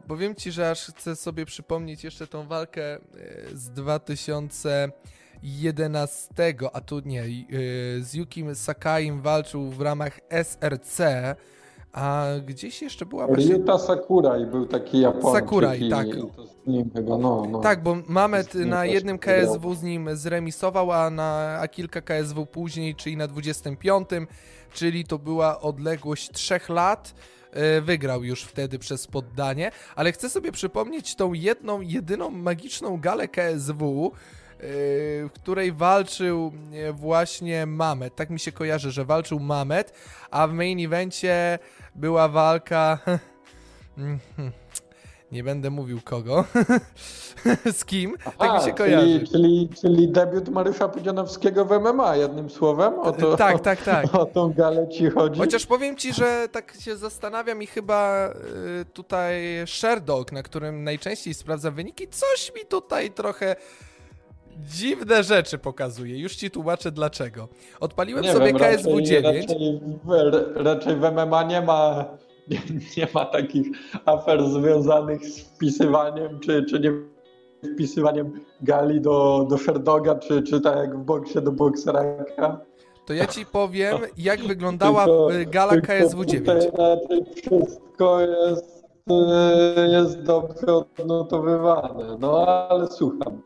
Powiem ci, że aż chcę sobie przypomnieć jeszcze tą walkę e, z 11, a tu nie, y, z Yukim Sakaim walczył w ramach SRC, a gdzieś jeszcze była właśnie... Ryuta Sakurai był taki Japończyk. Sakuraj, tak. Chyba, no, no. Tak, bo Mamet na jednym KSW z nim zremisował, a na a kilka KSW później, czyli na 25, czyli to była odległość trzech lat, e, wygrał już wtedy przez poddanie, ale chcę sobie przypomnieć tą jedną, jedyną magiczną galę KSW, w której walczył e, właśnie Mamet. Tak mi się kojarzy, że walczył Mamet, a w main evencie była walka. Nie będę mówił kogo. Z kim? Aha, tak mi się kojarzy. Czyli, czyli, czyli debiut Mariusza Pudzianowskiego w MMA, jednym słowem? O to, tak, tak, tak. O tą galę ci chodzi? Chociaż powiem ci, że tak się zastanawiam i chyba y, tutaj Sherdog, na którym najczęściej sprawdzam wyniki, coś mi tutaj trochę dziwne rzeczy pokazuje. Już ci tłumaczę dlaczego. Odpaliłem nie sobie wiem, KSW 9. Raczej, raczej w MMA nie ma, nie, nie, ma takich afer związanych z wpisywaniem, czy, czy nie wpisywaniem gali do, do Ferdoga, czy, czy tak jak w boksie do bokseraka. To ja ci powiem, jak wyglądała tylko, gala KSW 9. Raczej wszystko jest, jest dobrze odnotowywane. No ale słucham.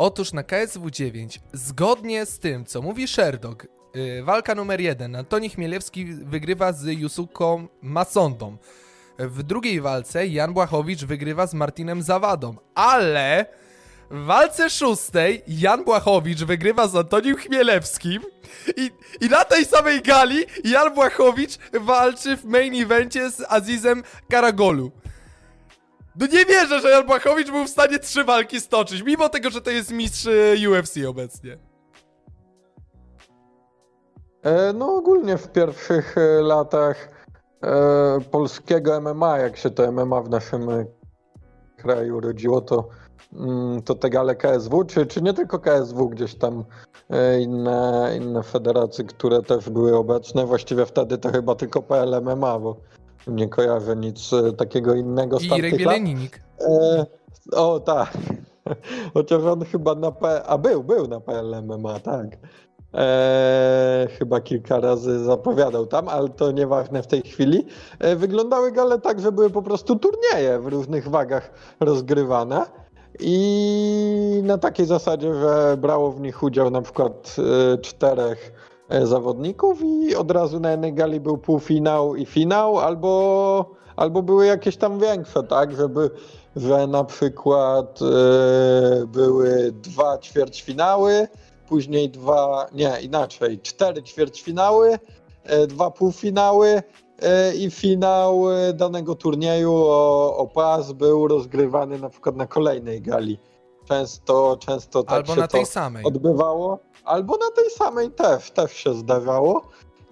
Otóż na KSW 9, zgodnie z tym, co mówi Sherdog, yy, walka numer 1, Antoni Chmielewski wygrywa z Yusuką Masondą. W drugiej walce Jan Błachowicz wygrywa z Martinem Zawadą, ale w walce szóstej Jan Błachowicz wygrywa z Antonim Chmielewskim i, i na tej samej gali Jan Błachowicz walczy w main evencie z Azizem Karagolu. No nie wierzę, że Jan Błachowicz był w stanie trzy walki stoczyć, mimo tego, że to jest mistrz e, UFC obecnie. E, no ogólnie w pierwszych e, latach e, polskiego MMA, jak się to MMA w naszym kraju rodziło, to, mm, to te gale KSW, czy, czy nie tylko KSW, gdzieś tam inne, inne federacje, które też były obecne. Właściwie wtedy to chyba tylko PL MMA, bo nie kojarzę nic e, takiego innego z I Regieleninik. E, o tak. Chociaż on chyba na P... A był, był na PLMMA, tak. E, chyba kilka razy zapowiadał tam, ale to nieważne w tej chwili. E, wyglądały gale tak, że były po prostu turnieje w różnych wagach rozgrywane. I na takiej zasadzie, że brało w nich udział na przykład e, czterech zawodników i od razu na jednej gali był półfinał i finał, albo, albo były jakieś tam większe, tak, żeby że na przykład e, były dwa ćwierćfinały, później dwa, nie, inaczej, cztery ćwierćfinały, e, dwa półfinały i finał danego turnieju o, o pas był rozgrywany na przykład na kolejnej gali. Często, często tak Albo się na tej samej. odbywało albo na tej samej też, też się zdarzało.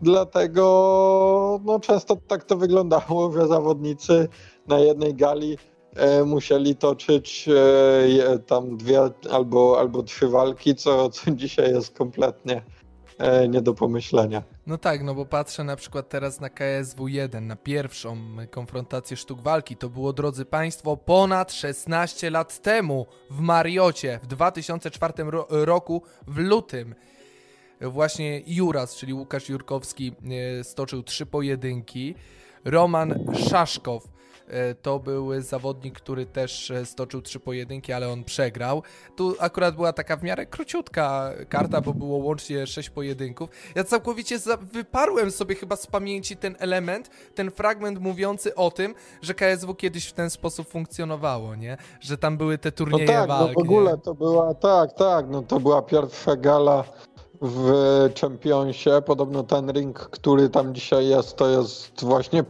Dlatego no, często tak to wyglądało, że zawodnicy na jednej gali e, musieli toczyć e, tam dwie albo, albo trzy walki, co, co dzisiaj jest kompletnie e, nie do pomyślenia. No tak, no bo patrzę na przykład teraz na KSW1, na pierwszą konfrontację sztuk walki. To było, drodzy Państwo, ponad 16 lat temu w Mariocie w 2004 ro roku w lutym. Właśnie Juras, czyli Łukasz Jurkowski, e, stoczył trzy pojedynki. Roman Szaszkow to był zawodnik, który też e, stoczył trzy pojedynki, ale on przegrał. Tu akurat była taka w miarę króciutka karta, bo było łącznie sześć pojedynków. Ja całkowicie wyparłem sobie chyba z pamięci ten element, ten fragment mówiący o tym, że KSW kiedyś w ten sposób funkcjonowało, nie? Że tam były te turnieje no tak, walk. No w ogóle nie? to była, tak, tak, no to była pierwsza gala w Championsie. Podobno ten ring, który tam dzisiaj jest, to jest właśnie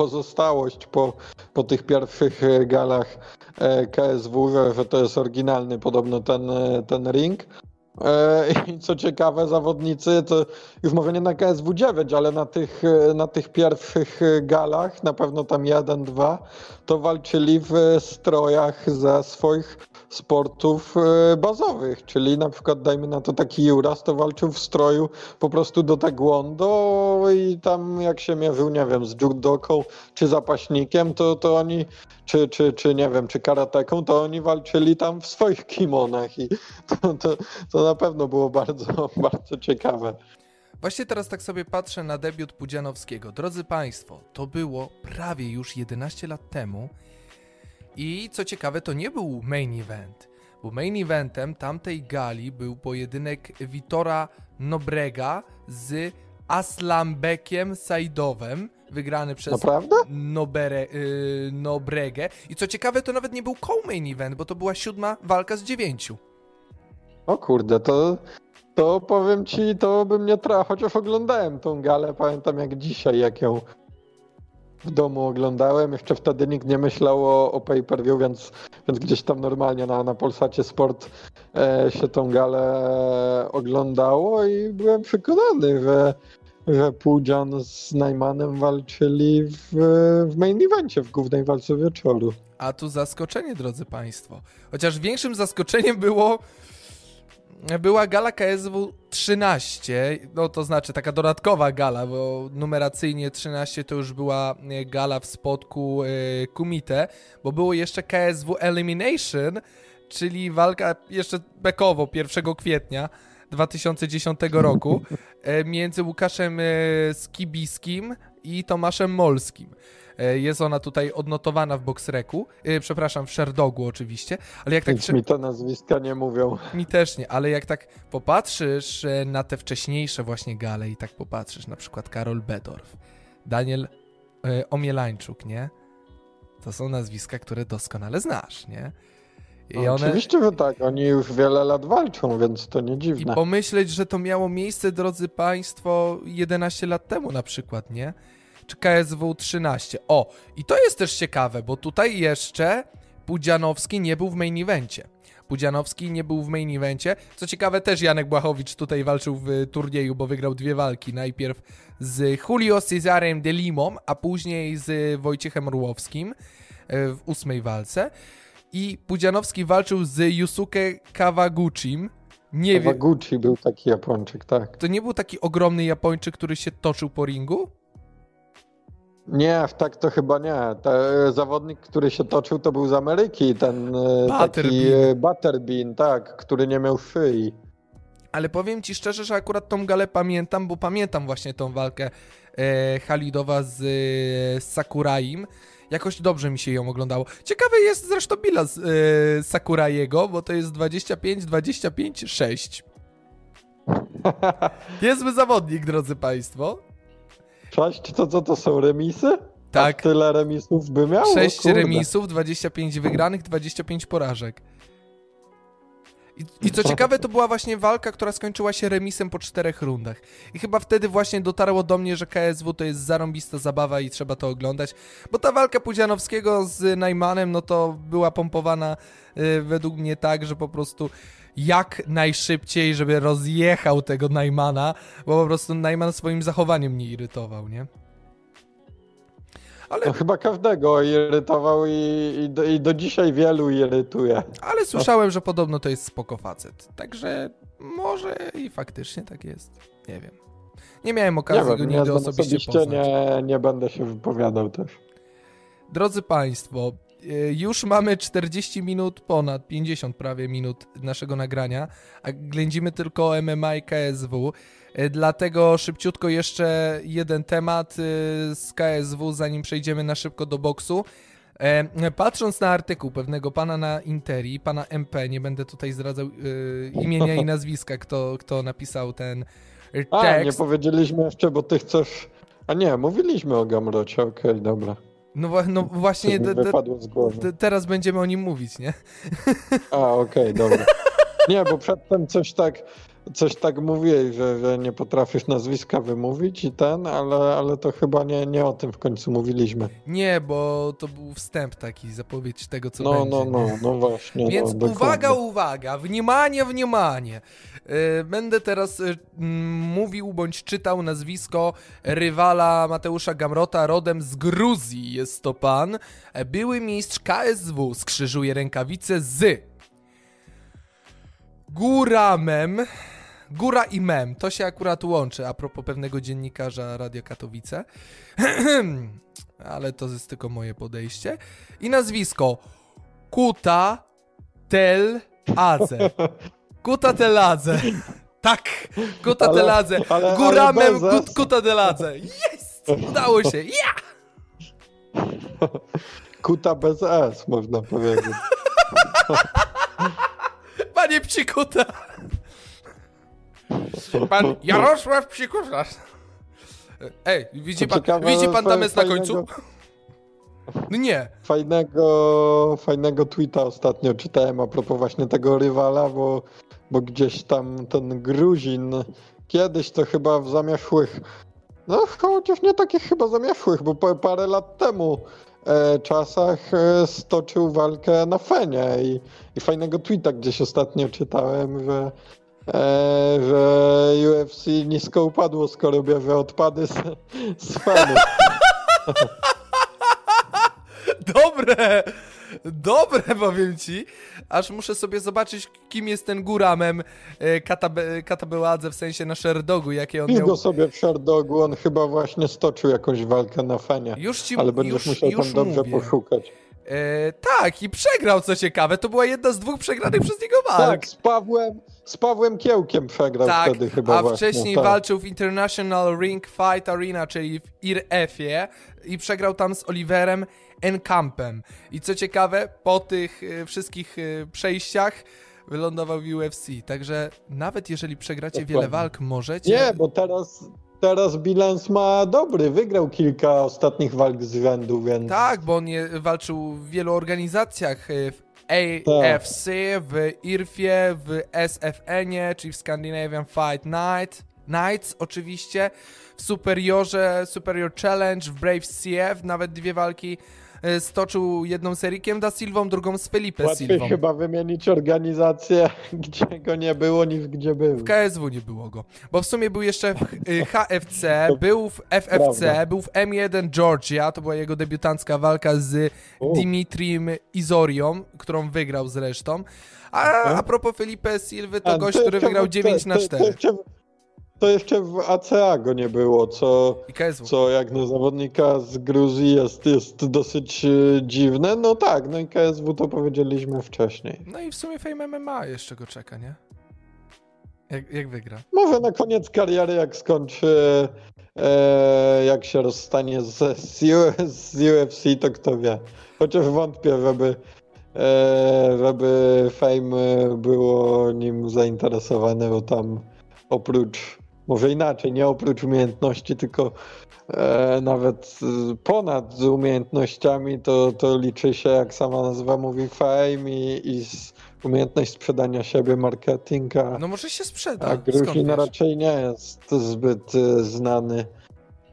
pozostałość po, po tych pierwszych e, galach e, KSW, że to jest oryginalny podobno ten, e, ten ring. I co ciekawe, zawodnicy, to już może nie na KSW 9, ale na tych, na tych pierwszych galach, na pewno tam jeden, dwa, to walczyli w strojach ze swoich sportów e, bazowych, czyli na przykład dajmy na to taki Juras, to walczył w stroju po prostu do taekwondo i tam jak się mierzył, nie wiem, z judoką czy zapaśnikiem, to, to oni, czy, czy, czy nie wiem, czy karateką, to oni walczyli tam w swoich kimonach i to, to, to na pewno było bardzo, bardzo ciekawe. Właśnie teraz tak sobie patrzę na debiut Pudzianowskiego. Drodzy Państwo, to było prawie już 11 lat temu i co ciekawe, to nie był main event, bo main eventem tamtej gali był pojedynek Vitora Nobrega z Aslambekiem Saidowem, wygrany przez Naprawdę? Nobere, yy, Nobregę. I co ciekawe, to nawet nie był co-main event, bo to była siódma walka z dziewięciu. O kurde, to, to powiem ci, to by mnie tra, chociaż oglądałem tą galę, pamiętam jak dzisiaj, jak ją w domu oglądałem. Jeszcze wtedy nikt nie myślał o, o pay-per-view, więc, więc gdzieś tam normalnie na, na Polsacie Sport e, się tą galę oglądało i byłem przekonany, że, że Pudzian z Najmanem walczyli w, w main evencie, w głównej walce wieczoru. A tu zaskoczenie, drodzy Państwo. Chociaż większym zaskoczeniem było była gala KSW 13, no to znaczy taka dodatkowa gala, bo numeracyjnie 13 to już była e, gala w spotku y, Kumite, bo było jeszcze KSW Elimination, czyli walka jeszcze bekowo 1 kwietnia 2010 roku y, między Łukaszem Skibiskim i Tomaszem Molskim. E, jest ona tutaj odnotowana w Boxreku, yy, przepraszam, w Sherdogu oczywiście, ale jak tak... Nic mi te nazwiska nie mówią. Mi też nie, ale jak tak popatrzysz e, na te wcześniejsze właśnie gale i tak popatrzysz, na przykład Karol Bedorf, Daniel Omielańczuk, nie? To są nazwiska, które doskonale znasz, nie? One... Oczywiście, że tak. Oni już wiele lat walczą, więc to nie dziwne. I pomyśleć, że to miało miejsce, drodzy Państwo, 11 lat temu na przykład, nie? KSW 13. O, i to jest też ciekawe, bo tutaj jeszcze Pudzianowski nie był w main evencie. Pudzianowski nie był w main evencie. Co ciekawe, też Janek Błachowicz tutaj walczył w turnieju, bo wygrał dwie walki. Najpierw z Julio Cezarem de Limą, a później z Wojciechem Rułowskim e, w ósmej walce. I Pudzianowski walczył z Yusuke Kawaguchim. Nie Kawaguchi był taki Japończyk, tak. To nie był taki ogromny Japończyk, który się toczył po ringu? Nie, tak to chyba nie. Ten zawodnik, który się toczył, to był z Ameryki, ten e, taki e, Butterbean, tak, który nie miał szyi. Ale powiem ci szczerze, że akurat tą galę pamiętam, bo pamiętam właśnie tą walkę e, Halidowa z, e, Sakuraim. Jakoś dobrze mi się ją oglądało. Ciekawy jest zresztą bilans e, Sakuraiego, bo to jest 25-25-6. Niezły zawodnik, drodzy Państwo. Sześć to co to są remisy? Tak. A tyle remisów by miał? 6 remisów, 25 wygranych, 25 porażek. I, I, co ciekawe, to była właśnie walka, która skończyła się remisem po czterech rundach. I chyba wtedy właśnie dotarło do mnie, że KSW to jest zarąbista zabawa i trzeba to oglądać. Bo ta walka Pudzianowskiego z Najmanem, no to była pompowana y, według mnie tak, że po prostu jak najszybciej, żeby rozjechał tego Najmana, bo po prostu Najman swoim zachowaniem mnie irytował, nie? Ale... No, chyba każdego irytował i, i, do, i, do, dzisiaj wielu irytuje. Ale słyszałem, że podobno to jest spoko facet. Także może i faktycznie tak jest. Nie wiem. Nie miałem okazji nie go nigdy osobiście, osobiście poznać. Nie, nie będę się wypowiadał też. Drodzy Państwo, już mamy 40 minut, ponad 50 prawie minut naszego nagrania, a ględzimy tylko o MMA i KSW. Y, dlatego szybciutko jeszcze jeden temat y, z KSW, zanim przejdziemy na szybko do boksu. Patrząc na artykuł pewnego pana na Interi, pana MP, nie będę tutaj zdradzał imienia i nazwiska, kto, kto napisał ten tekst. A, nie powiedzieliśmy jeszcze, bo ty chcesz... A nie, mówiliśmy o Gamrocie, okej, okay, dobra. No, no właśnie teraz będziemy o nim mówić, nie? A, okej, okay, dobra. Nie, bo przedtem coś tak, coś tak mówiłeś, że, że nie potrafisz nazwiska wymówić i ten, ale, ale to chyba nie, nie o tym w końcu mówiliśmy. Nie, bo to był wstęp taki, zapowiedź tego, co no, będzie. No, no, no właśnie. Więc no, uwaga, uwaga, wniemanie, wniemanie. E, będę teraz e, mówił bądź czytał nazwisko rywala Mateusza Gamrota, rodem z Gruzji jest to pan. Były mistrz KSW skrzyżuje rękawice z Góra mem. Góra i mem. To się akurat łączy a propos pewnego dziennikarza Radio Katowice. Ale to jest tylko moje podejście. I nazwisko. Kuta Tel Adze. Kuta Teladze. Tak, Kuta Ale- Teladze. ale- Góra ale S. Kuta Teladze. Jest! Udało się. Ja! Kuta bez S, można powiedzieć. Panie Psikuta! Pan Jarosław Psikuta. Ej, widzi pan, ciekawe, widzi pan tam jest na końcu? No nie. Fajnego, fajnego tweeta ostatnio czytałem a propos właśnie tego rywala, bo, bo gdzieś tam ten Gruzin kiedyś to chyba w zamieszłych, no chociaż nie takich chyba zamieszłych, bo pa- parę lat temu czasach e, stoczył walkę na Fenie i, i fajnego tweeta gdzieś ostatnio czytałem, że e, że UFC nisko upadło, skoro bierze odpady z, z Fenu. Dobre! Dobre, powiem ci. Aż muszę sobie zobaczyć, kim jest ten góramem e, Katabe, Katabeładze, w sensie na Sherdogu, jakie on Pisz go miał... sobie w Sherdogu, on chyba właśnie stoczył jakąś walkę na fenie. Już ci Ale będziesz już, musiał już tam dobrze mówię. poszukać. E, tak, i przegrał, co ciekawe. To była jedna z dwóch przegranych przez niego walk. Tak, z Pawłem, z Pawłem Kiełkiem przegrał Tak, wtedy chyba a właśnie. wcześniej tak. walczył w International Ring Fight Arena, czyli w IRF-ie i przegrał tam z Oliverem Encampem. I co ciekawe, po tych e, wszystkich e, przejściach wylądował w UFC. Także nawet jeżeli przegracie wiele Dokładnie. walk, możecie... Nie, bo teraz, teraz bilans ma dobry. Wygrał kilka ostatnich walk z rzędu, więc... Tak, bo on je, walczył w wielu organizacjach, e, w Tak. AFC, w IRF-ie, w SFN-ie, czyli w Scandinavian Fight Night, Nights oczywiście, w Superiorze, Superior Challenge, w Brave CF, nawet dwie walki stoczył jedną z Erikiem da Silvą, drugą z Felipe Łatwiej Silvą. chyba wymienić organizację, gdzie go nie było, niż gdzie był. W KSW nie było go. Bo w sumie był jeszcze w y, HFC, był w FFC, Prawda. był w M1 Georgia, to była jego debiutancka walka z U. Dimitrim Izorią, którą wygrał zresztą. A, a propos Felipe Silva, to A, gość, który wygrał w- 9 na to, To, 4. jeszcze, to jeszcze w ACA go nie było, co... Co jak na zawodnika z Gruzji jest, jest dosyć e, dziwne. No tak, no i KSW to powiedzieliśmy wcześniej. No i w sumie Fame MMA jeszcze go czeka, nie? Jak, jak wygra? Może na koniec kariery, jak skończy, e, jak się rozstanie z, z, z UFC, to kto wie. Chociaż wątpię, żeby, e, żeby Fame było nim zainteresowane, bo tam oprócz, może inaczej, nie oprócz umiejętności, tylko e, nawet e, ponad umiejętnościami, to, to liczy się, jak sama nazwa mówi, fame i, i umiejętność sprzedania siebie, marketing, a, No może się sprzeda. a Gruzin raczej nie jest zbyt e, znany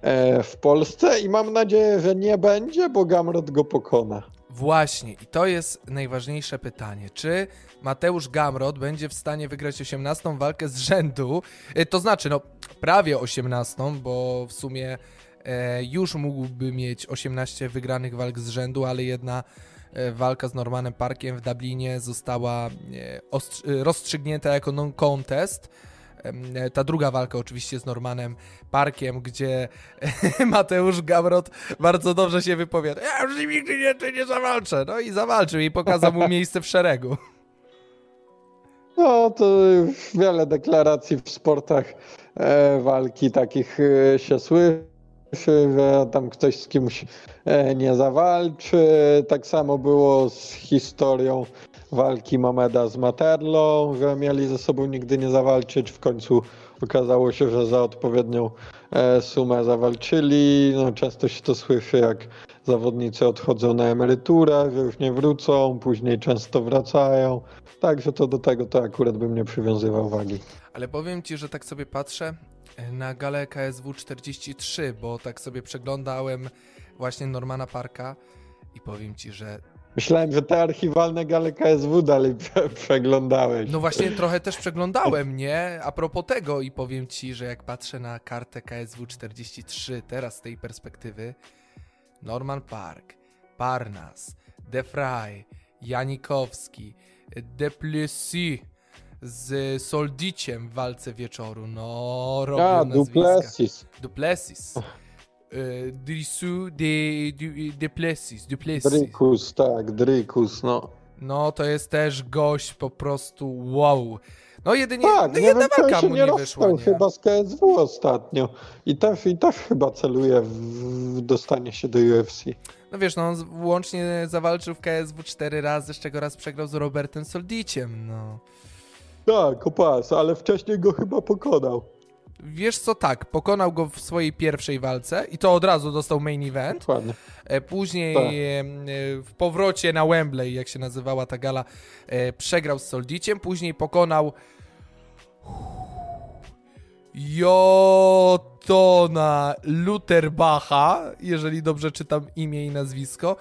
e, w Polsce i mam nadzieję, że nie będzie, bo Gamrot go pokona. Właśnie, i to jest najważniejsze pytanie. Czy Mateusz Gamrot będzie w stanie wygrać 18 walkę z rzędu? E, To znaczy, no, prawie 18, bo w sumie e, już mógłby mieć 18 wygranych walk z rzędu, ale jedna e, walka z Normanem Parkiem w Dublinie została e, rozstrzygnięta jako non-contest. Ta druga walka oczywiście z Normanem Parkiem, gdzie Mateusz Gamrot bardzo dobrze się wypowiada. Ja już nigdy nie, nie zawalczę. No i zawalczył i pokazał mu miejsce w szeregu. No to wiele deklaracji w sportach e, walki takich e, się słyszy, że tam ktoś z kimś e, nie zawalczy. Tak samo było z historią walki Mameda z Materlą, że mieli ze sobą nigdy nie zawalczyć. W końcu okazało się, że za odpowiednią e, sumę zawalczyli. No, często się to słyszy, jak zawodnicy odchodzą na emeryturę, że już nie wrócą, później często wracają. Także to do tego to akurat bym nie przywiązywał wagi. Ale powiem ci, że tak sobie patrzę na galę KSW 43, bo tak sobie przeglądałem właśnie Normana Parka i powiem ci, że Myślałem, że te archiwalne gale KSW dalej prze przeglądałeś. no właśnie trochę też przeglądałem, nie? A propos tego i powiem ci, że jak patrzę na kartę KSW 43 teraz z tej perspektywy Norman Park, Parnas, De Frey, Janikowski, De Plessis, z Soldiciem w walce wieczoru. No, robią A. Duplessis. Duplessis. Y, Drisu de, de, de Plessis, Duplessis. Drykus, tak, Drykus, no. No, to jest też gość po prostu wow. No jedynie, Tak, no jedna walka się mu nie nie wyszła, nie? chyba z KSW ostatnio. I też, i też chyba celuje w, dostanie się do UFC. No wiesz, no on łącznie zawalczył w KSW cztery razy, z czego raz przegrał z Robertem Soldiciem, no. Tak, o pas, ale wcześniej go chyba pokonał. Wiesz co, tak, pokonał go w swojej pierwszej walce i to od razu dostał main event. Dokładnie. E, Później Tak. e, e, w powrocie na Wembley, jak się nazywała ta gala, przegrał z Soldiciem. Później pokonał Jotona Lutherbacha, jeżeli dobrze czytam imię i nazwisko.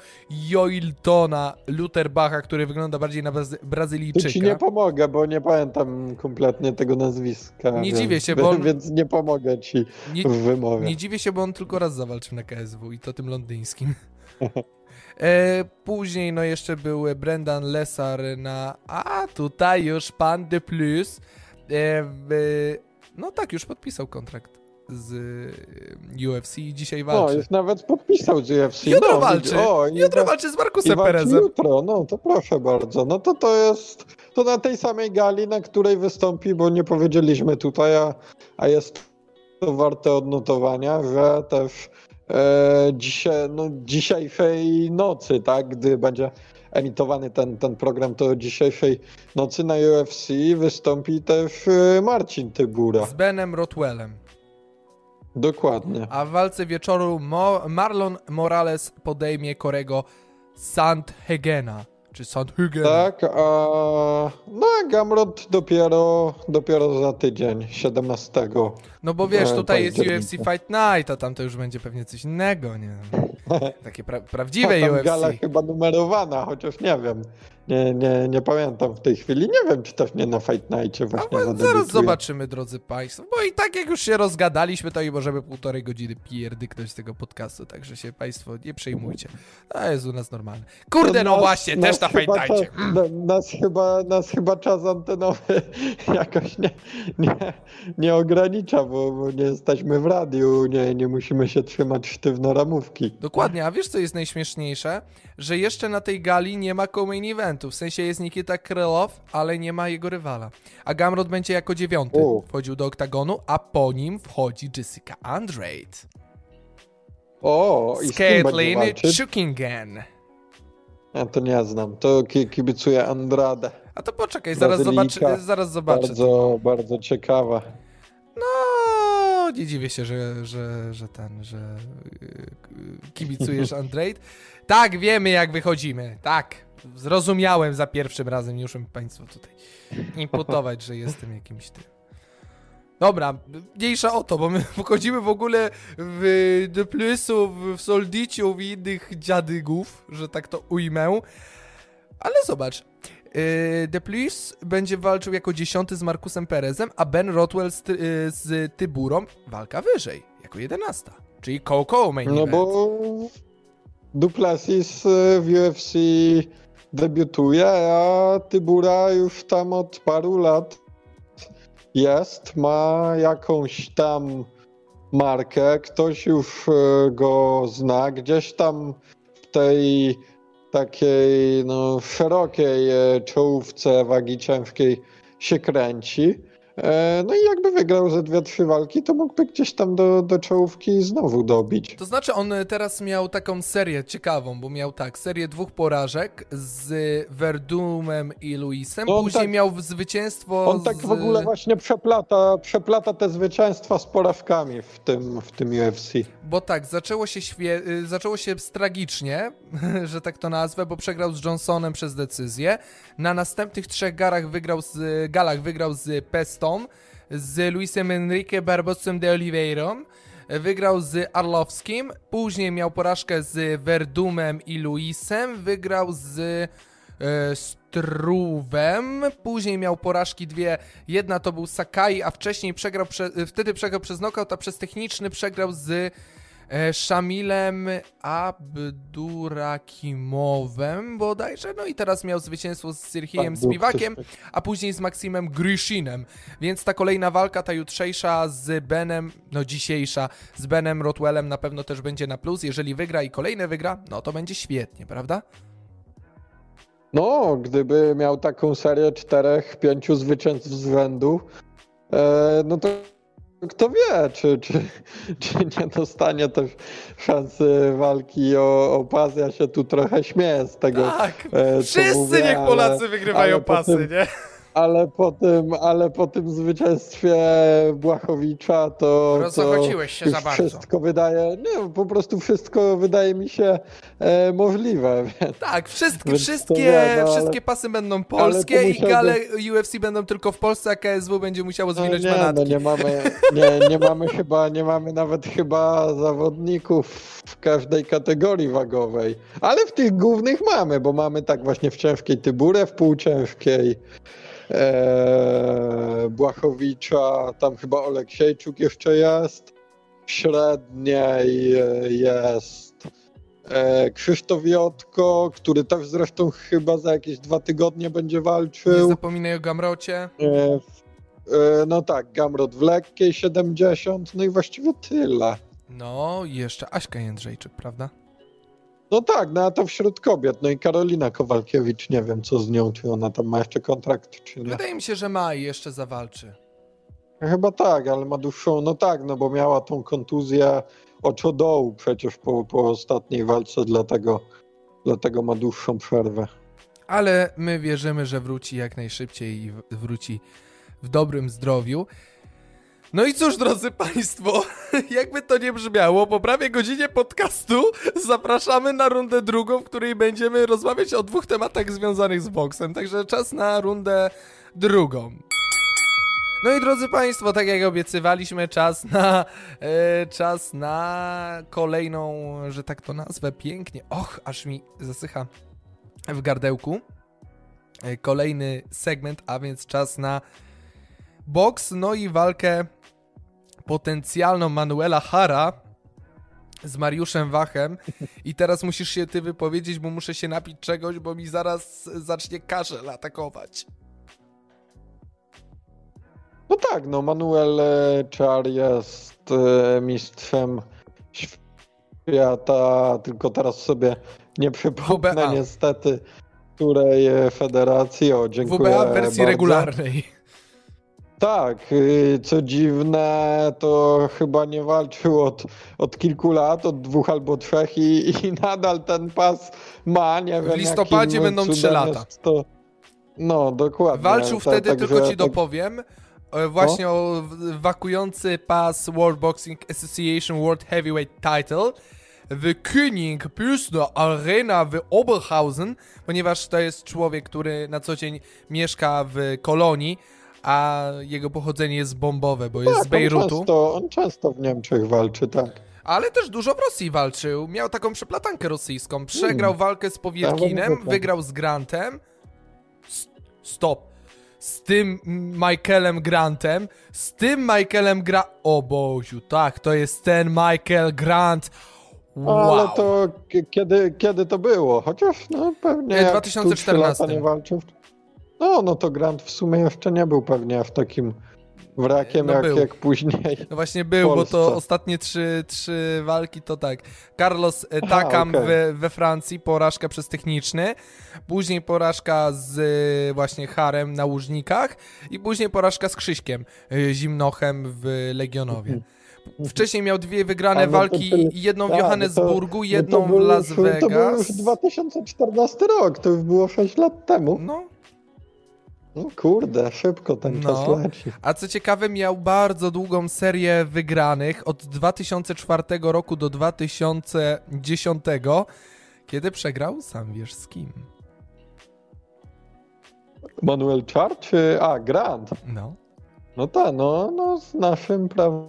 Joiltona Lutherbacha, który wygląda bardziej na Brazy- Tu ci nie Brazylijczyka. pomogę, bo nie pamiętam kompletnie tego nazwiska. Nie więc, dziwię się, bo on- Więc nie pomogę ci Nie, w wymowie. Nie dziwię się, bo on tylko raz zawalczył na KSW i to tym londyńskim. E, później no jeszcze był Brendan Lesar na... A, tutaj już pan de plus. E, w, no tak, już podpisał kontrakt z e, UFC i dzisiaj No, walczy. już nawet podpisał z UFC. Jutro no, walczy. O, i Jutro wa- walczy z i Markusem Perezem. jutro, no to proszę bardzo. No to to jest, to na tej samej gali, na której wystąpi, bo nie powiedzieliśmy tutaj, a, a jest to warte odnotowania, że też e, dzisiaj, no, dzisiejszej nocy, tak, gdy będzie emitowany ten, ten program, to dzisiejszej nocy na UFC wystąpi też e, Marcin Tybura. Z Benem Rotwellem. Dokładnie. A w walce wieczoru Mo Marlon Morales podejmie Korego Sandhegena. Czy Sandhegena. Tak, a no Gamrot dopiero, dopiero za tydzień, 17. No bo wiesz, E, tutaj jest. UFC Fight Night, a tam to już będzie pewnie coś innego, nie? Takie pra prawdziwe UFC. gala chyba numerowana, chociaż nie wiem. Nie, nie, nie pamiętam w tej chwili. Nie wiem, czy też nie na Fight Night'cie A właśnie bo zaraz zobaczymy, drodzy Państwo. Bo i tak jak już się rozgadaliśmy, to i możemy półtorej godziny pierdyknąć z tego podcastu, także się Państwo nie przejmujcie. To jest u nas normalne. Kurde, no nas- właśnie, nas też na Fight Nightie. Nas chyba, nas chyba czas antenowy jakoś nie, nie, nie ogranicza, bo, bo nie jesteśmy w radiu, nie, nie musimy się trzymać sztywno ramówki. Dokładnie, a wiesz co jest najśmieszniejsze? Że jeszcze na tej gali nie ma co-main eventu, w sensie jest Nikita Krylow, ale nie ma jego rywala. A Gamrot będzie jako dziewiąty U. wchodził do oktagonu, a po nim wchodzi Jessica Andrade. O, i Z Caitlyn. Ja to nie znam. To ki- kibicuję Andrade. A to poczekaj, zaraz zobaczy, zaraz zobaczę. Bardzo, bardzo ciekawa. No, nie dziwię się, że, że, że ten, że yy, kibicujesz Andrade. Tak, wiemy jak wychodzimy. Tak, zrozumiałem za pierwszym razem. Nie muszę Państwu tutaj imputować, że jestem jakimś tym. Dobra, mniejsza o to, bo my wchodzimy w ogóle w The Plusu, w Soldiciu, w innych dziadygów, że tak to ujmę. Ale zobacz, yy, The Plus będzie walczył jako dziesiąty z Markusem Perezem, a Ben Rotwell z, Ty- yy, z Tyburą walka wyżej, jako jedenasta. Czyli Coco main No event. bo Duplessis y, w UFC debiutuje, a Tybura już tam od paru lat jest, ma jakąś tam markę, ktoś już y, go zna, gdzieś tam w tej takiej no, szerokiej e, czołówce wagi ciężkiej się kręci. E, No i jakby wygrał ze dwie, trzy walki, to mógłby gdzieś tam do, do czołówki znowu dobić. To znaczy on y, teraz miał taką serię ciekawą, bo miał tak, serię dwóch porażek z Verdumem i Luisem, No później tak- miał zwycięstwo On tak z... w ogóle właśnie przeplata, przeplata te zwycięstwa z porażkami w tym, w tym UFC. Bo tak, zaczęło się, świe... y, zaczęło się tragicznie, że tak to nazwę, bo przegrał z Johnsonem przez decyzję. Na następnych trzech galach wygrał z, galach wygrał z Z Luisem Enrique Barbosem de Oliveirą, wygrał z Arlowskim, później miał porażkę z Verdumem i Luisem, wygrał z e, Struwem, później miał porażki dwie, jedna to był Sakai, a wcześniej przegrał, prze, wtedy przegrał przez knockout, a przez techniczny przegrał z e, Szamilem Abdurakimowem bodajże, no i teraz miał zwycięstwo z Sirhijem Tak, był Spiwakiem, ktoś a później z Maksimem Gryshinem, więc ta kolejna walka, ta jutrzejsza z Benem, no dzisiejsza z Benem Rotwellem na pewno też będzie na plus, jeżeli wygra i kolejne wygra, no to będzie świetnie, prawda? No, gdyby miał taką serię czterech, pięciu zwycięstw z rzędu, e, no to kto wie, czy, czy, czy nie dostanie też szansy walki o, o pas. Ja się tu trochę śmieję z tego. Tak, e, wszyscy mówię, niech ale- Polacy wygrywają ale pasy, tym- nie? Ale po tym, ale po tym zwycięstwie Błachowicza to, Rozochociłeś się za bardzo. wszystko wydaje, nie, po prostu wszystko wydaje mi się e, możliwe. Więc Tak, wszystkie, Więc wszystkie, nie, no ale- wszystkie pasy będą polskie i gale UFC będą tylko w Polsce, a KSW będzie musiało No zwinąć nie, no manatki. nie mamy, nie, nie mamy chyba, nie mamy nawet chyba zawodników w każdej kategorii wagowej. Ale w tych głównych mamy, bo mamy tak właśnie w ciężkiej Tyburę, w półciężkiej e, Błachowicza, tam chyba Oleksiejczuk jeszcze jest. W średniej e, jest e, Krzysztof Jotko, który też zresztą chyba za jakieś dwa tygodnie będzie Nie walczył. zapominaj o Gamrocie. E, e, No tak, Gamrot w lekkiej 70, no i właściwie tyle. No i jeszcze Aśka Jędrzejczyk, prawda? No tak, no a to wśród kobiet. No i Karolina Kowalkiewicz, nie wiem co z nią, czy ona tam ma jeszcze kontrakt, czy nie. Wydaje mi się, że ma i jeszcze zawalczy. Chyba tak, ale ma dłuższą, no tak, no bo miała tą kontuzję oczodołu przecież po, po ostatniej walce, dlatego, dlatego ma dłuższą przerwę. Ale my wierzymy, że wróci jak najszybciej i wróci w dobrym zdrowiu. No i cóż, drodzy Państwo, jakby to nie brzmiało, po prawie godzinie podcastu zapraszamy na rundę drugą, w której będziemy rozmawiać o dwóch tematach związanych z boksem. Także czas na rundę drugą. No i drodzy Państwo, tak jak obiecywaliśmy, czas na e, czas na kolejną, że tak to nazwę pięknie. Och, aż mi zasycha w gardełku. E, Kolejny segment, a więc czas na boks, no i walkę potencjalną Manuela Hara z Mariuszem Wachem. I teraz musisz się ty wypowiedzieć, bo muszę się napić czegoś, bo mi zaraz zacznie kaszel atakować. No tak, no Manuel e, Czar jest e, mistrzem świata, tylko teraz sobie nie przypomnę WBA. niestety, której federacji. O, dziękuję WBA w wersji bardzo. regularnej. Tak, y, co dziwne, to chyba nie walczył od, od kilku lat, od dwóch albo trzech i, i nadal ten pas ma, nie wiem listopadzie jakim będą trzy lata. To... No, dokładnie. Walczył Ta- wtedy, także tylko ci tak- dopowiem, e, właśnie o w- wakujący pas World Boxing Association World Heavyweight Title w König Büsner Arena w Oberhausen, ponieważ to jest człowiek, który na co dzień mieszka w Kolonii, a jego pochodzenie jest bombowe, bo jest tak, z Bejrutu. On często, on często w Niemczech walczy, tak. Ale też dużo w Rosji walczył. Miał taką przeplatankę rosyjską. Przegrał Hmm. walkę z Powietkinem, Ja mówię, wygrał z Grantem. S- Stop. Z tym Michaelem Grantem. Z tym Michaelem Gra... O Boziu, tak, to jest ten Michael Grant. Wow. Ale to kiedy, kiedy to było? Chociaż no pewnie E, jak 2014. tu trzy lata nie walczył. No, no to Grant w sumie jeszcze nie był pewnie w takim wrakiem No jak, był. jak później. No właśnie był, bo to ostatnie trzy, trzy walki to tak. Carlos e, Takam okej. we, we Francji, porażka przez techniczny, później porażka z e, właśnie Harem na Łużnikach i później porażka z Krzyśkiem e, Zimnochem w Legionowie. Wcześniej miał dwie wygrane A, no walki, jedną w Tak, no to- Johannesburgu, no jedną to w Las już- To był Vegas. już 2014 rok, to już było 6 lat temu. No, No kurde, szybko ten No. czas leci. A co ciekawe, miał bardzo długą serię wygranych od 2004 roku do 2010, kiedy przegrał sam wiesz z kim. Manuel Char czy... A, Grant. No, No tak, no, no z naszym,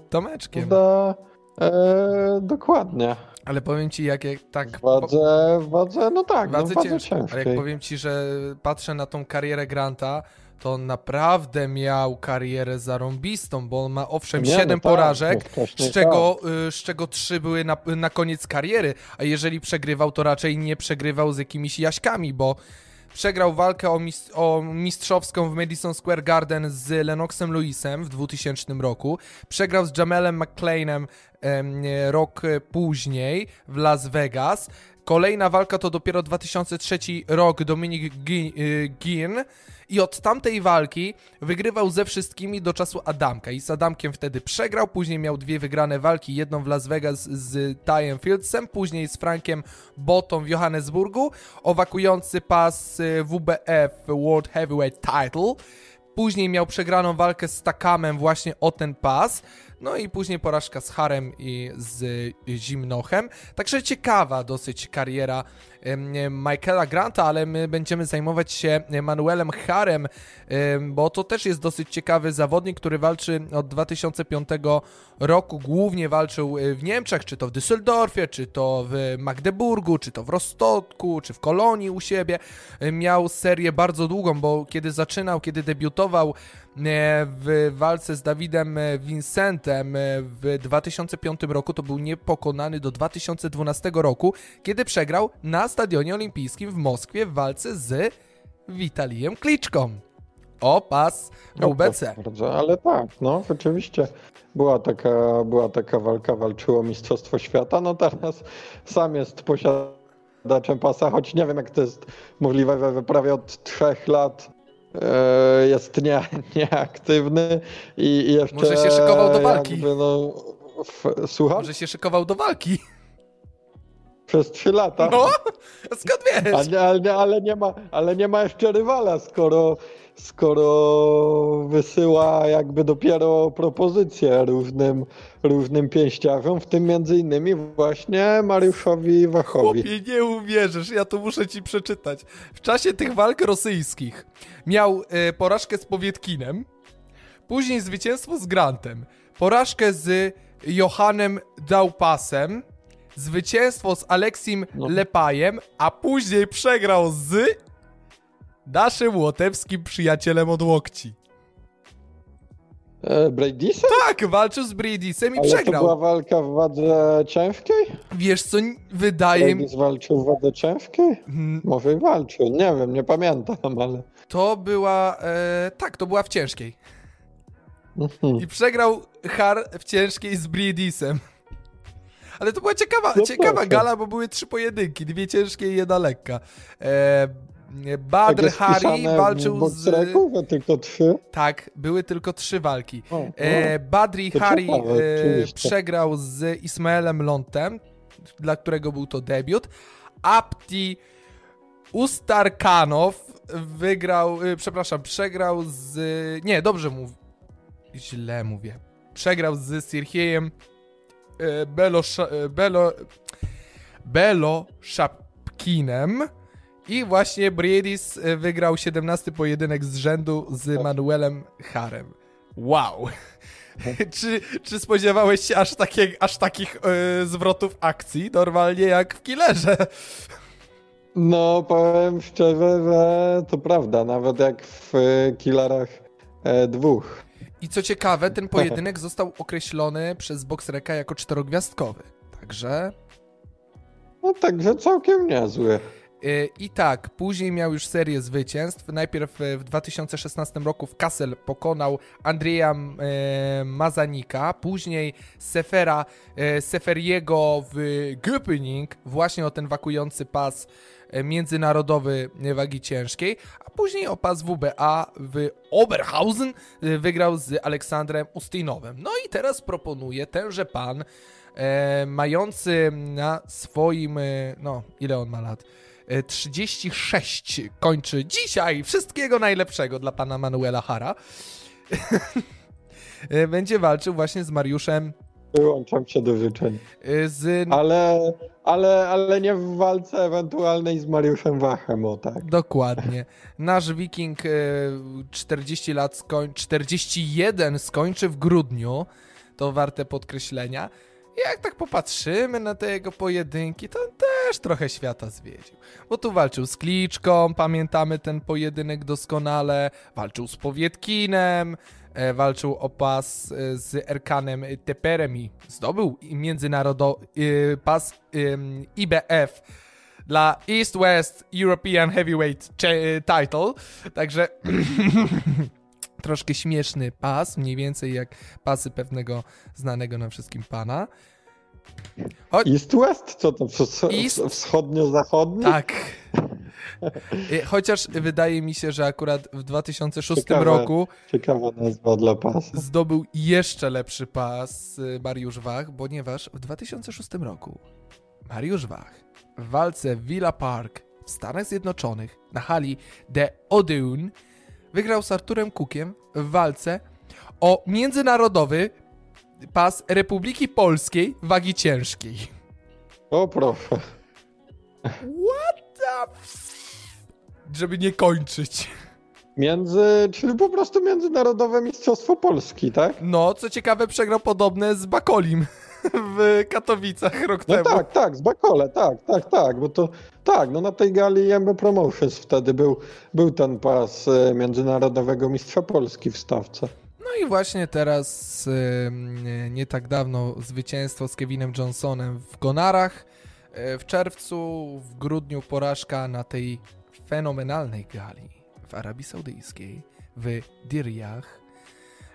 Tomeczkiem. prawda, e, dokładnie. Ale powiem ci, jak, jak tak. Wadze, wadze, no tak, wadze no wadze ciężko. Ale jak ciężkiej. powiem ci, że patrzę na tą karierę Granta, to on naprawdę miał karierę zarąbistą, bo on ma owszem Nie, 7 no tak, porażek, no z czego, y, z czego 3 były na, na koniec kariery, a jeżeli przegrywał, to raczej nie przegrywał z jakimiś jaśkami, bo przegrał walkę o, o mistrzowską w Madison Square Garden z Lennoxem Lewisem w 2000 roku, przegrał z Jamelem McClainem em, rok później w Las Vegas, Kolejna walka to dopiero 2003 rok. Dominik Gi- Gin i od tamtej walki wygrywał ze wszystkimi do czasu Adamka. I z Adamkiem wtedy przegrał, później miał dwie wygrane walki, jedną w Las Vegas z Tyem Fieldsem, później z Frankiem Botą w Johannesburgu, o wakujący pas y, WBF World Heavyweight Title, później miał przegraną walkę z Takamem właśnie o ten pas, no i później porażka z Harem i z Zimnochem. Także ciekawa dosyć kariera Michaela Granta, ale my będziemy zajmować się Manuelem Harem, em, bo to też jest dosyć ciekawy zawodnik, który walczy od 2005 roku. Głównie walczył y, w Niemczech, czy to w Düsseldorfie, czy to w Magdeburgu, czy to w Rostocku, czy w Kolonii u siebie. Miał serię bardzo długą, bo kiedy zaczynał, kiedy debiutował e, w walce z Dawidem e, Vincentem e, w 2005 roku, to był niepokonany do 2012 roku, kiedy przegrał na Stadionie Olimpijskim w Moskwie w walce z Witalijem Kliczką. O pas No, WBC. proszę Bardzo, ale tak, no rzeczywiście była taka, była taka walka, walczyło Mistrzostwo Świata, no teraz sam jest posiadaczem pasa, choć nie wiem jak to jest możliwe, we prawie od trzech lat e, jest nie, nieaktywny i, i jeszcze... Może się szykował do walki. Jakby, no, w, słucham? Może się szykował do walki. Przez trzy lata. No, skąd wiesz? Ale, ale, ale, nie ma, ale nie ma jeszcze rywala, skoro, skoro wysyła jakby dopiero propozycje różnym, różnym pięściarzom, w tym między innymi właśnie Mariuszowi Wachowi. Chłopie, nie uwierzysz, ja to muszę ci przeczytać. W czasie tych walk rosyjskich miał e, porażkę z Powietkinem, później zwycięstwo z Grantem, porażkę z Johannem Daupasem, zwycięstwo z Aleksim No. Lepajem, a później przegrał z naszym łotewskim przyjacielem od łokci. E? Tak, walczył z Bradisem i Ale to przegrał. była walka w wadze ciężkiej? Wiesz co, wydaje mi... Bradis walczył w wadze ciężkiej? Mm, Może i walczył, nie wiem, nie pamiętam, ale... To była... E, tak, to była w ciężkiej. Mhm. I przegrał Har w ciężkiej z Bradisem. Ale to była ciekawa, No ciekawa proszę. gala, bo były trzy pojedynki, dwie ciężkie i jedna lekka. E, Badr Tak Hari walczył z... boxreku, że tylko trzy? Tak, były tylko trzy walki. O, E, Badri To Hari ciekawe, e, przegrał z Ismaelem Lontem, dla którego był to debiut. Abdi Ustarkanow wygrał, e, przepraszam, przegrał z... Nie, dobrze mów... Źle mówię. Przegrał z Sirhiejem Belo, Belo, Belo Szapkinem i właśnie Briedis e, wygrał 17 pojedynek z rzędu z Manuelem Harem. Wow. czy, czy spodziewałeś się aż, takie, aż takich e, zwrotów akcji, normalnie jak w Killerze? No, powiem szczerze, że to prawda, nawet jak w e, Killerach e, dwóch. I co ciekawe, ten pojedynek został określony przez Boxreka jako czterogwiazdkowy. Także No także całkiem niezły. Yy, I tak, później miał już serię zwycięstw. Najpierw e, w 2016 roku w Kassel pokonał Andrzeja e, Mazanika, później Sefera, e, Seferiego w Göpingen, właśnie o ten wakujący pas e, międzynarodowy wagi ciężkiej, a później o pas WBA w Oberhausen e, wygrał z Aleksandrem Ustinowem. No i teraz proponuje tenże pan, e, mający na swoim, e, no ile on ma lat? E, 36 kończy dzisiaj. Wszystkiego najlepszego dla pana Manuela Hara. E, Będzie walczył właśnie z Mariuszem Wyłączam się do życzeń. e, z Ale, ale, ale nie w walce ewentualnej z Mariuszem Wachem, o tak. Dokładnie. Nasz Wiking e, 40 lat skoń... 41 skończy w grudniu. To warte podkreślenia. Jak tak popatrzymy na te jego pojedynki, to on też trochę świata zwiedził. Bo tu walczył z Kliczką, pamiętamy ten pojedynek doskonale, walczył z Powietkinem, e, walczył o pas e, z Erkanem Teperem i zdobył międzynarodowy e, pas IBF dla East West European Heavyweight Title. Także troszkę śmieszny pas, mniej więcej jak pasy pewnego znanego nam wszystkim pana. Cho East West? Co to? East... Wschodnio-zachodni? Tak. Chociaż wydaje mi się, że akurat w 2006 ciekawe, roku ciekawa nazwa dla pasu. zdobył jeszcze lepszy pas y, Mariusz Wach, ponieważ w 2006 roku Mariusz Wach w walce Villa Park w Stanach Zjednoczonych na hali The Odeon wygrał z Arturem Cookiem w walce o międzynarodowy pas Republiki Polskiej wagi ciężkiej. O proszę. What the. Żeby nie kończyć. Między, czyli po prostu Międzynarodowe Mistrzostwo Polski, tak? No, co ciekawe, przegrał podobne z Bakolim w Katowicach rok no temu. tak, tak, z Bakole, tak, tak, tak, bo to tak, no na tej gali MB Promotions wtedy był, był ten pas e, Międzynarodowego Mistrza Polski w stawce. No i właśnie teraz nie tak dawno zwycięstwo z Kevinem Johnsonem w Gonarach. E, w czerwcu, w grudniu porażka na tej fenomenalnej gali w Arabii Saudyjskiej, w Diriyah,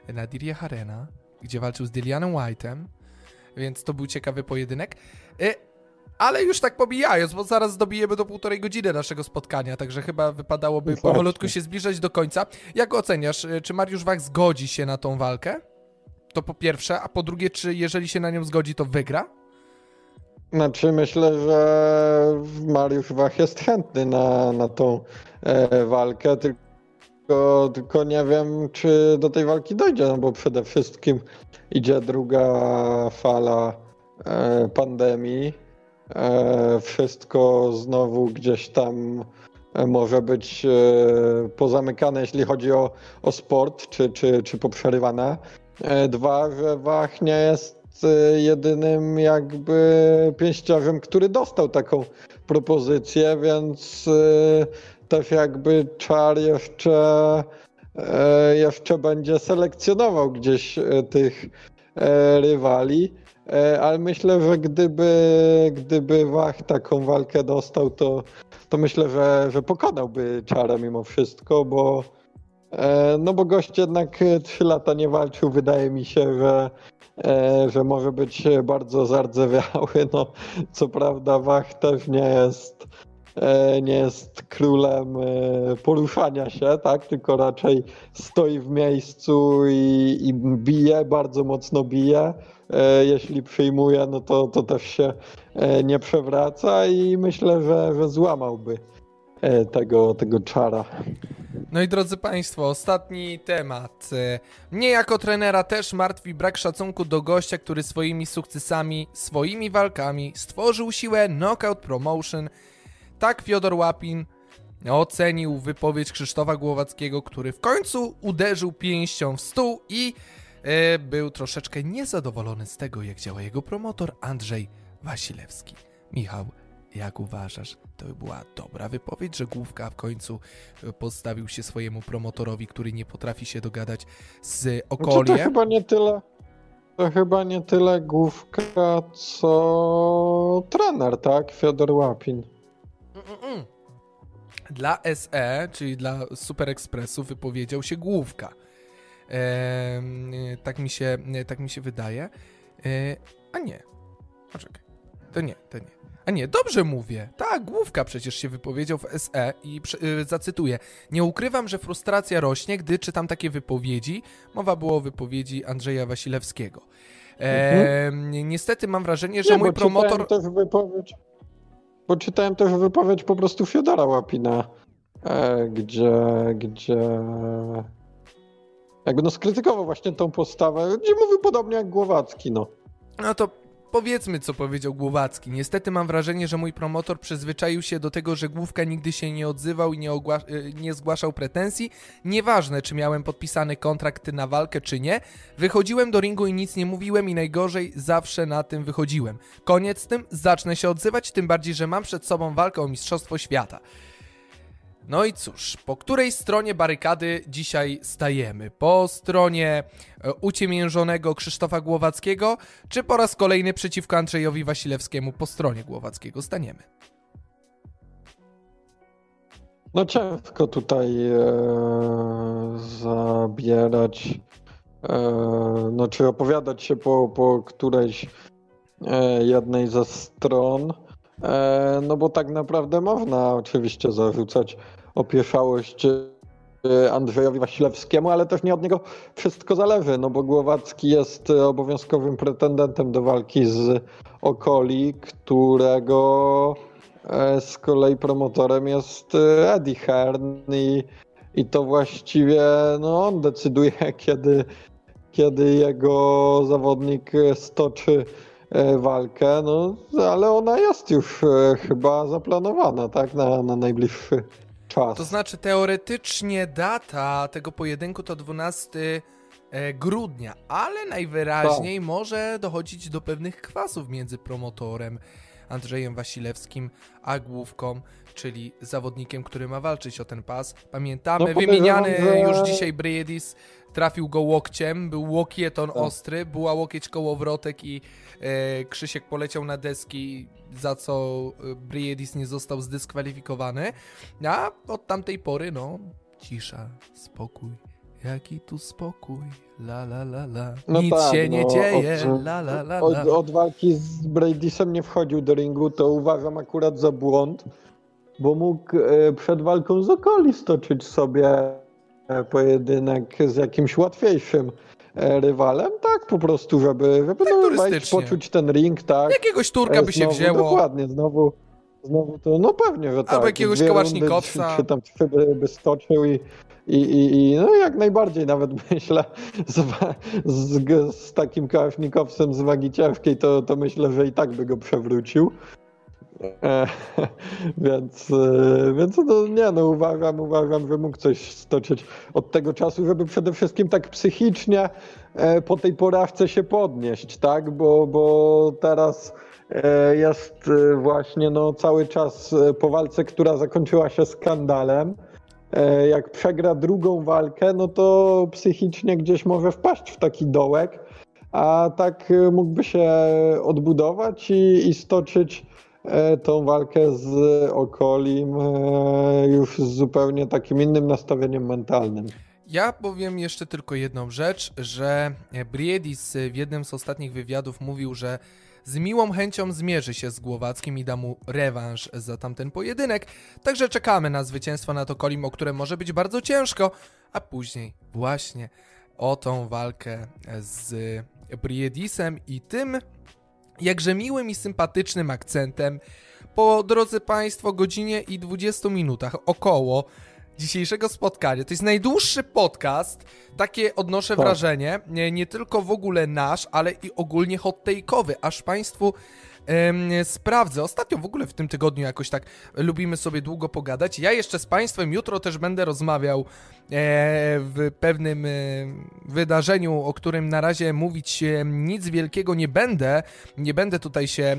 na Diriyah Arena, gdzie walczył z Dillianem White'em, więc to był ciekawy pojedynek. E, ale już tak pobijając, bo zaraz dobijemy do półtorej godziny naszego spotkania, także chyba wypadałoby powolutku się zbliżać do końca. Jak oceniasz, e, czy Mariusz Wach zgodzi się na tą walkę? To po pierwsze, a po drugie, czy jeżeli się na nią zgodzi, to wygra? Znaczy myślę, że Mariusz Wach jest chętny na, na tą e, walkę, tylko, tylko nie wiem, czy do tej walki dojdzie, no bo przede wszystkim idzie druga fala e, pandemii. E, wszystko znowu gdzieś tam e, może być pozamykane, jeśli chodzi o, o sport, czy, czy, czy poprzerywane. Dwa, że Wach nie jest jedynym jakby pięściarzem, który dostał taką propozycję, więc też jakby Czar jeszcze, jeszcze będzie selekcjonował gdzieś tych rywali. E, ale myślę, że gdyby, gdyby Wach taką walkę dostał, to, to myślę, że, że pokonałby Czara mimo wszystko, bo e, no bo gość jednak trzy lata nie walczył, wydaje mi się, że, e, że może być bardzo zardzewiały. No, co prawda Wach też nie jest nie jest królem poruszania się, tak? tylko raczej stoi w miejscu i, i bije, bardzo mocno bije. E, jeśli przyjmuje, no to, to też się e, nie przewraca i myślę, że, że złamałby e, tego, tego czara. No i drodzy Państwo, ostatni temat. Mnie jako trenera też martwi brak szacunku do gościa, który swoimi sukcesami, swoimi walkami stworzył siłę Knockout Promotion. Tak Fiodor Łapin ocenił wypowiedź Krzysztofa Głowackiego, który w końcu uderzył pięścią w stół i E, był troszeczkę niezadowolony z tego, jak działa jego promotor Andrzej Wasilewski. Michał, jak uważasz, to była dobra wypowiedź, że Główka w końcu e, postawił się swojemu promotorowi, który nie potrafi się dogadać z okoliem? Znaczy to chyba nie tyle, to chyba nie tyle Główka, co trener, tak? Fiodor Łapin. Mm-mm. Dla SE, czyli dla Super Expressu wypowiedział się Główka. Tak mi się, tak mi się wydaje. E, a nie. Poczekaj. To nie, to nie. A nie, dobrze mówię. Tak, główka przecież się wypowiedział w SE i yy, zacytuję. Nie ukrywam, że frustracja rośnie, gdy czytam takie wypowiedzi. Mowa było o wypowiedzi Andrzeja Wasilewskiego. E, mhm. Niestety mam wrażenie, że nie, mój promotor. Też wypowiedź, bo czytałem też wypowiedź po prostu Fiodora Łapina, e, gdzie, gdzie jakby no skrytykował właśnie tą postawę, gdzie mówił podobnie jak Głowacki, no. No to powiedzmy, co powiedział Głowacki. Niestety mam wrażenie, że mój promotor przyzwyczaił się do tego, że Główka nigdy się nie odzywał i nie, y, nie zgłaszał pretensji. Nieważne, czy miałem podpisany kontrakt na walkę, czy nie. Wychodziłem do ringu i nic nie mówiłem i najgorzej zawsze na tym wychodziłem. Koniec z tym, zacznę się odzywać, tym bardziej, że mam przed sobą walkę o Mistrzostwo Świata. No i cóż, po której stronie barykady dzisiaj stajemy? Po stronie e, uciemiężonego Krzysztofa Głowackiego, czy po raz kolejny przeciwko Andrzejowi Wasilewskiemu po stronie Głowackiego staniemy? No ciężko tutaj e, zabierać, e, no czy opowiadać się po, po którejś e, jednej ze stron. E, no bo tak naprawdę można oczywiście zarzucać opieszałość e, Andrzejowi Wasilewskiemu, ale też nie od niego wszystko zależy, no bo Głowacki jest obowiązkowym pretendentem do walki z Okoli, którego e, z kolei promotorem jest Eddie Hearn i, i to właściwie no, on decyduje, kiedy, kiedy jego zawodnik stoczy walkę, no ale ona jest już e, chyba zaplanowana, tak, na, na najbliższy czas. To znaczy teoretycznie data tego pojedynku to 12 e, grudnia, ale najwyraźniej tak. może dochodzić do pewnych kwasów między promotorem Andrzejem Wasilewskim a Główką, czyli zawodnikiem, który ma walczyć o ten pas. Pamiętamy, no, wymieniany że... już dzisiaj Briedis trafił go łokciem, był łokieton tak. ostry, była łokieć kołowrotek i e, Krzysiek poleciał na deski, za co e, Briedis nie został zdyskwalifikowany, a od tamtej pory, no, cisza, spokój. Jaki tu spokój, la la la la. No Nic tak, się nie no, dzieje, od, la la la. Od, od walki z Bradysem nie wchodził do ringu, to uważam akurat za błąd, bo mógł e, przed walką z Okoli stoczyć sobie E, pojedynek z jakimś łatwiejszym e, rywalem, tak po prostu, żeby, żeby tak no, wejść, poczuć ten ring, tak. Jakiegoś turka by się znowu, wzięło. Dokładnie, znowu, znowu to, no pewnie, że tak. Albo jakiegoś Kałasznikowca. Czy, tam by stoczył i, i, i, i, no jak najbardziej nawet myślę z, z, z takim Kałasznikowcem z wagi ciężkiej, to, to myślę, że i tak by go przewrócił. E, więc, e, więc no nie, no uważam, uważam, że mógł coś stoczyć od tego czasu, żeby przede wszystkim tak psychicznie e, po tej porawce się podnieść, tak? Bo, bo teraz jest właśnie no, cały czas po walce, która zakończyła się skandalem. Jak przegra drugą walkę, no to psychicznie gdzieś może wpaść w taki dołek, a tak mógłby się odbudować i, i stoczyć E, tą walkę z Okolim e, już z zupełnie takim innym nastawieniem mentalnym. Ja powiem jeszcze tylko jedną rzecz, że Briedis w jednym z ostatnich wywiadów mówił, że z miłą chęcią zmierzy się z Głowackim i da mu rewanż za tamten pojedynek. Także czekamy na zwycięstwo nad Okolim, o które może być bardzo ciężko, a później właśnie o tą walkę z Briedisem i tym, jakże miłym i sympatycznym akcentem po, drodzy Państwo, godzinie i 20 minutach około dzisiejszego spotkania. To jest najdłuższy podcast, takie odnoszę tak. wrażenie, nie, nie, tylko w ogóle nasz, ale i ogólnie hot take'owy, aż Państwu sprawdzę. Ostatnio w ogóle w tym tygodniu jakoś tak lubimy sobie długo pogadać. Ja jeszcze z Państwem jutro też będę rozmawiał e, w pewnym e, wydarzeniu, o którym na razie mówić nic wielkiego nie będę. Nie będę tutaj się e,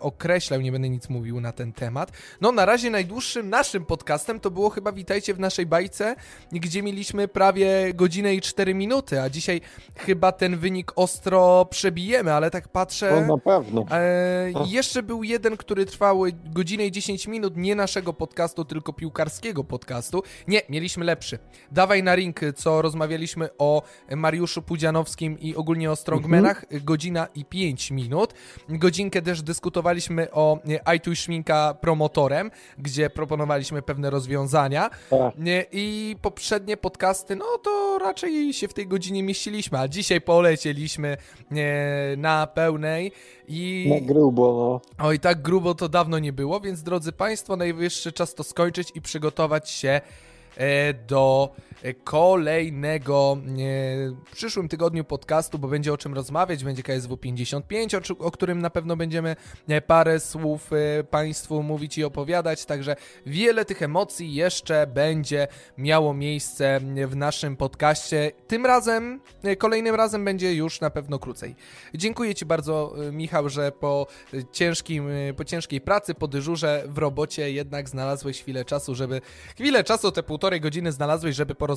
określał, nie będę nic mówił na ten temat. No na razie najdłuższym naszym podcastem to było chyba Witajcie w naszej bajce, gdzie mieliśmy prawie godzinę i 4 minuty, a dzisiaj chyba ten wynik ostro przebijemy, ale tak patrzę... No na pewno. E, jeszcze był jeden, który trwał godzinę i 10 minut, nie naszego podcastu, tylko piłkarskiego podcastu. Nie, mieliśmy lepszy. Dawaj na ring, co rozmawialiśmy o Mariuszu Pudzianowskim i ogólnie o strongmenach, mhm. godzina i 5 minut. Godzinkę też dyskutowaliśmy o iTunes Szminka promotorem, gdzie proponowaliśmy pewne rozwiązania. Tak. I poprzednie podcasty, no to raczej się w tej godzinie mieściliśmy, a dzisiaj polecieliśmy na pełnej i... grubo, no. Oj, tak grubo to dawno nie było, więc drodzy Państwo, najwyższy czas to skończyć i przygotować się e, do kolejnego w przyszłym tygodniu podcastu, bo będzie o czym rozmawiać, będzie KSW 55, o, o którym na pewno będziemy parę słów Państwu mówić i opowiadać, także wiele tych emocji jeszcze będzie miało miejsce w naszym podcaście. Tym razem, kolejnym razem będzie już na pewno krócej. Dziękuję Ci bardzo, Michał, że po, ciężkim, po ciężkiej pracy, po dyżurze w robocie jednak znalazłeś chwilę czasu, żeby chwilę czasu, te półtorej godziny znalazłeś, żeby porozmawiać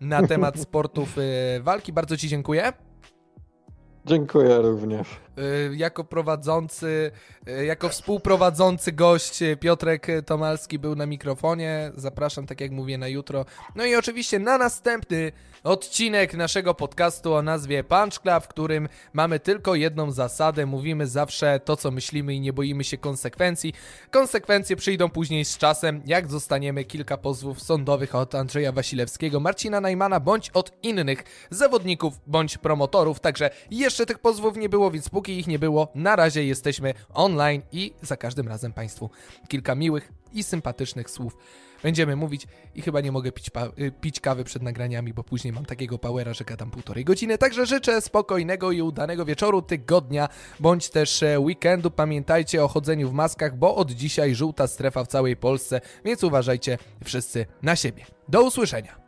na temat sportów y, walki. Bardzo Ci dziękuję. Dziękuję również. Y, jako prowadzący, y, jako współprowadzący gość Piotrek Tomalski był na mikrofonie. Zapraszam, tak jak mówię, na jutro. No i oczywiście na następny odcinek naszego podcastu o nazwie Punch Club, w którym mamy tylko jedną zasadę. Mówimy zawsze to, co myślimy i nie boimy się konsekwencji. Konsekwencje przyjdą później z czasem, jak zostaniemy kilka pozwów sądowych od Andrzeja Wasilewskiego, Marcina Najmana, bądź od innych zawodników, bądź promotorów. Także jeszcze tych pozwów nie było, więc póki ich nie było, na razie jesteśmy online i za każdym razem Państwu kilka miłych i sympatycznych słów będziemy mówić i chyba nie mogę pić, y, pić kawy przed nagraniami, bo później mam takiego powera, że gadam półtorej godziny. Także życzę spokojnego i udanego wieczoru, tygodnia, bądź też e, weekendu. Pamiętajcie o chodzeniu w maskach, bo od dzisiaj żółta strefa w całej Polsce, więc uważajcie wszyscy na siebie. Do usłyszenia.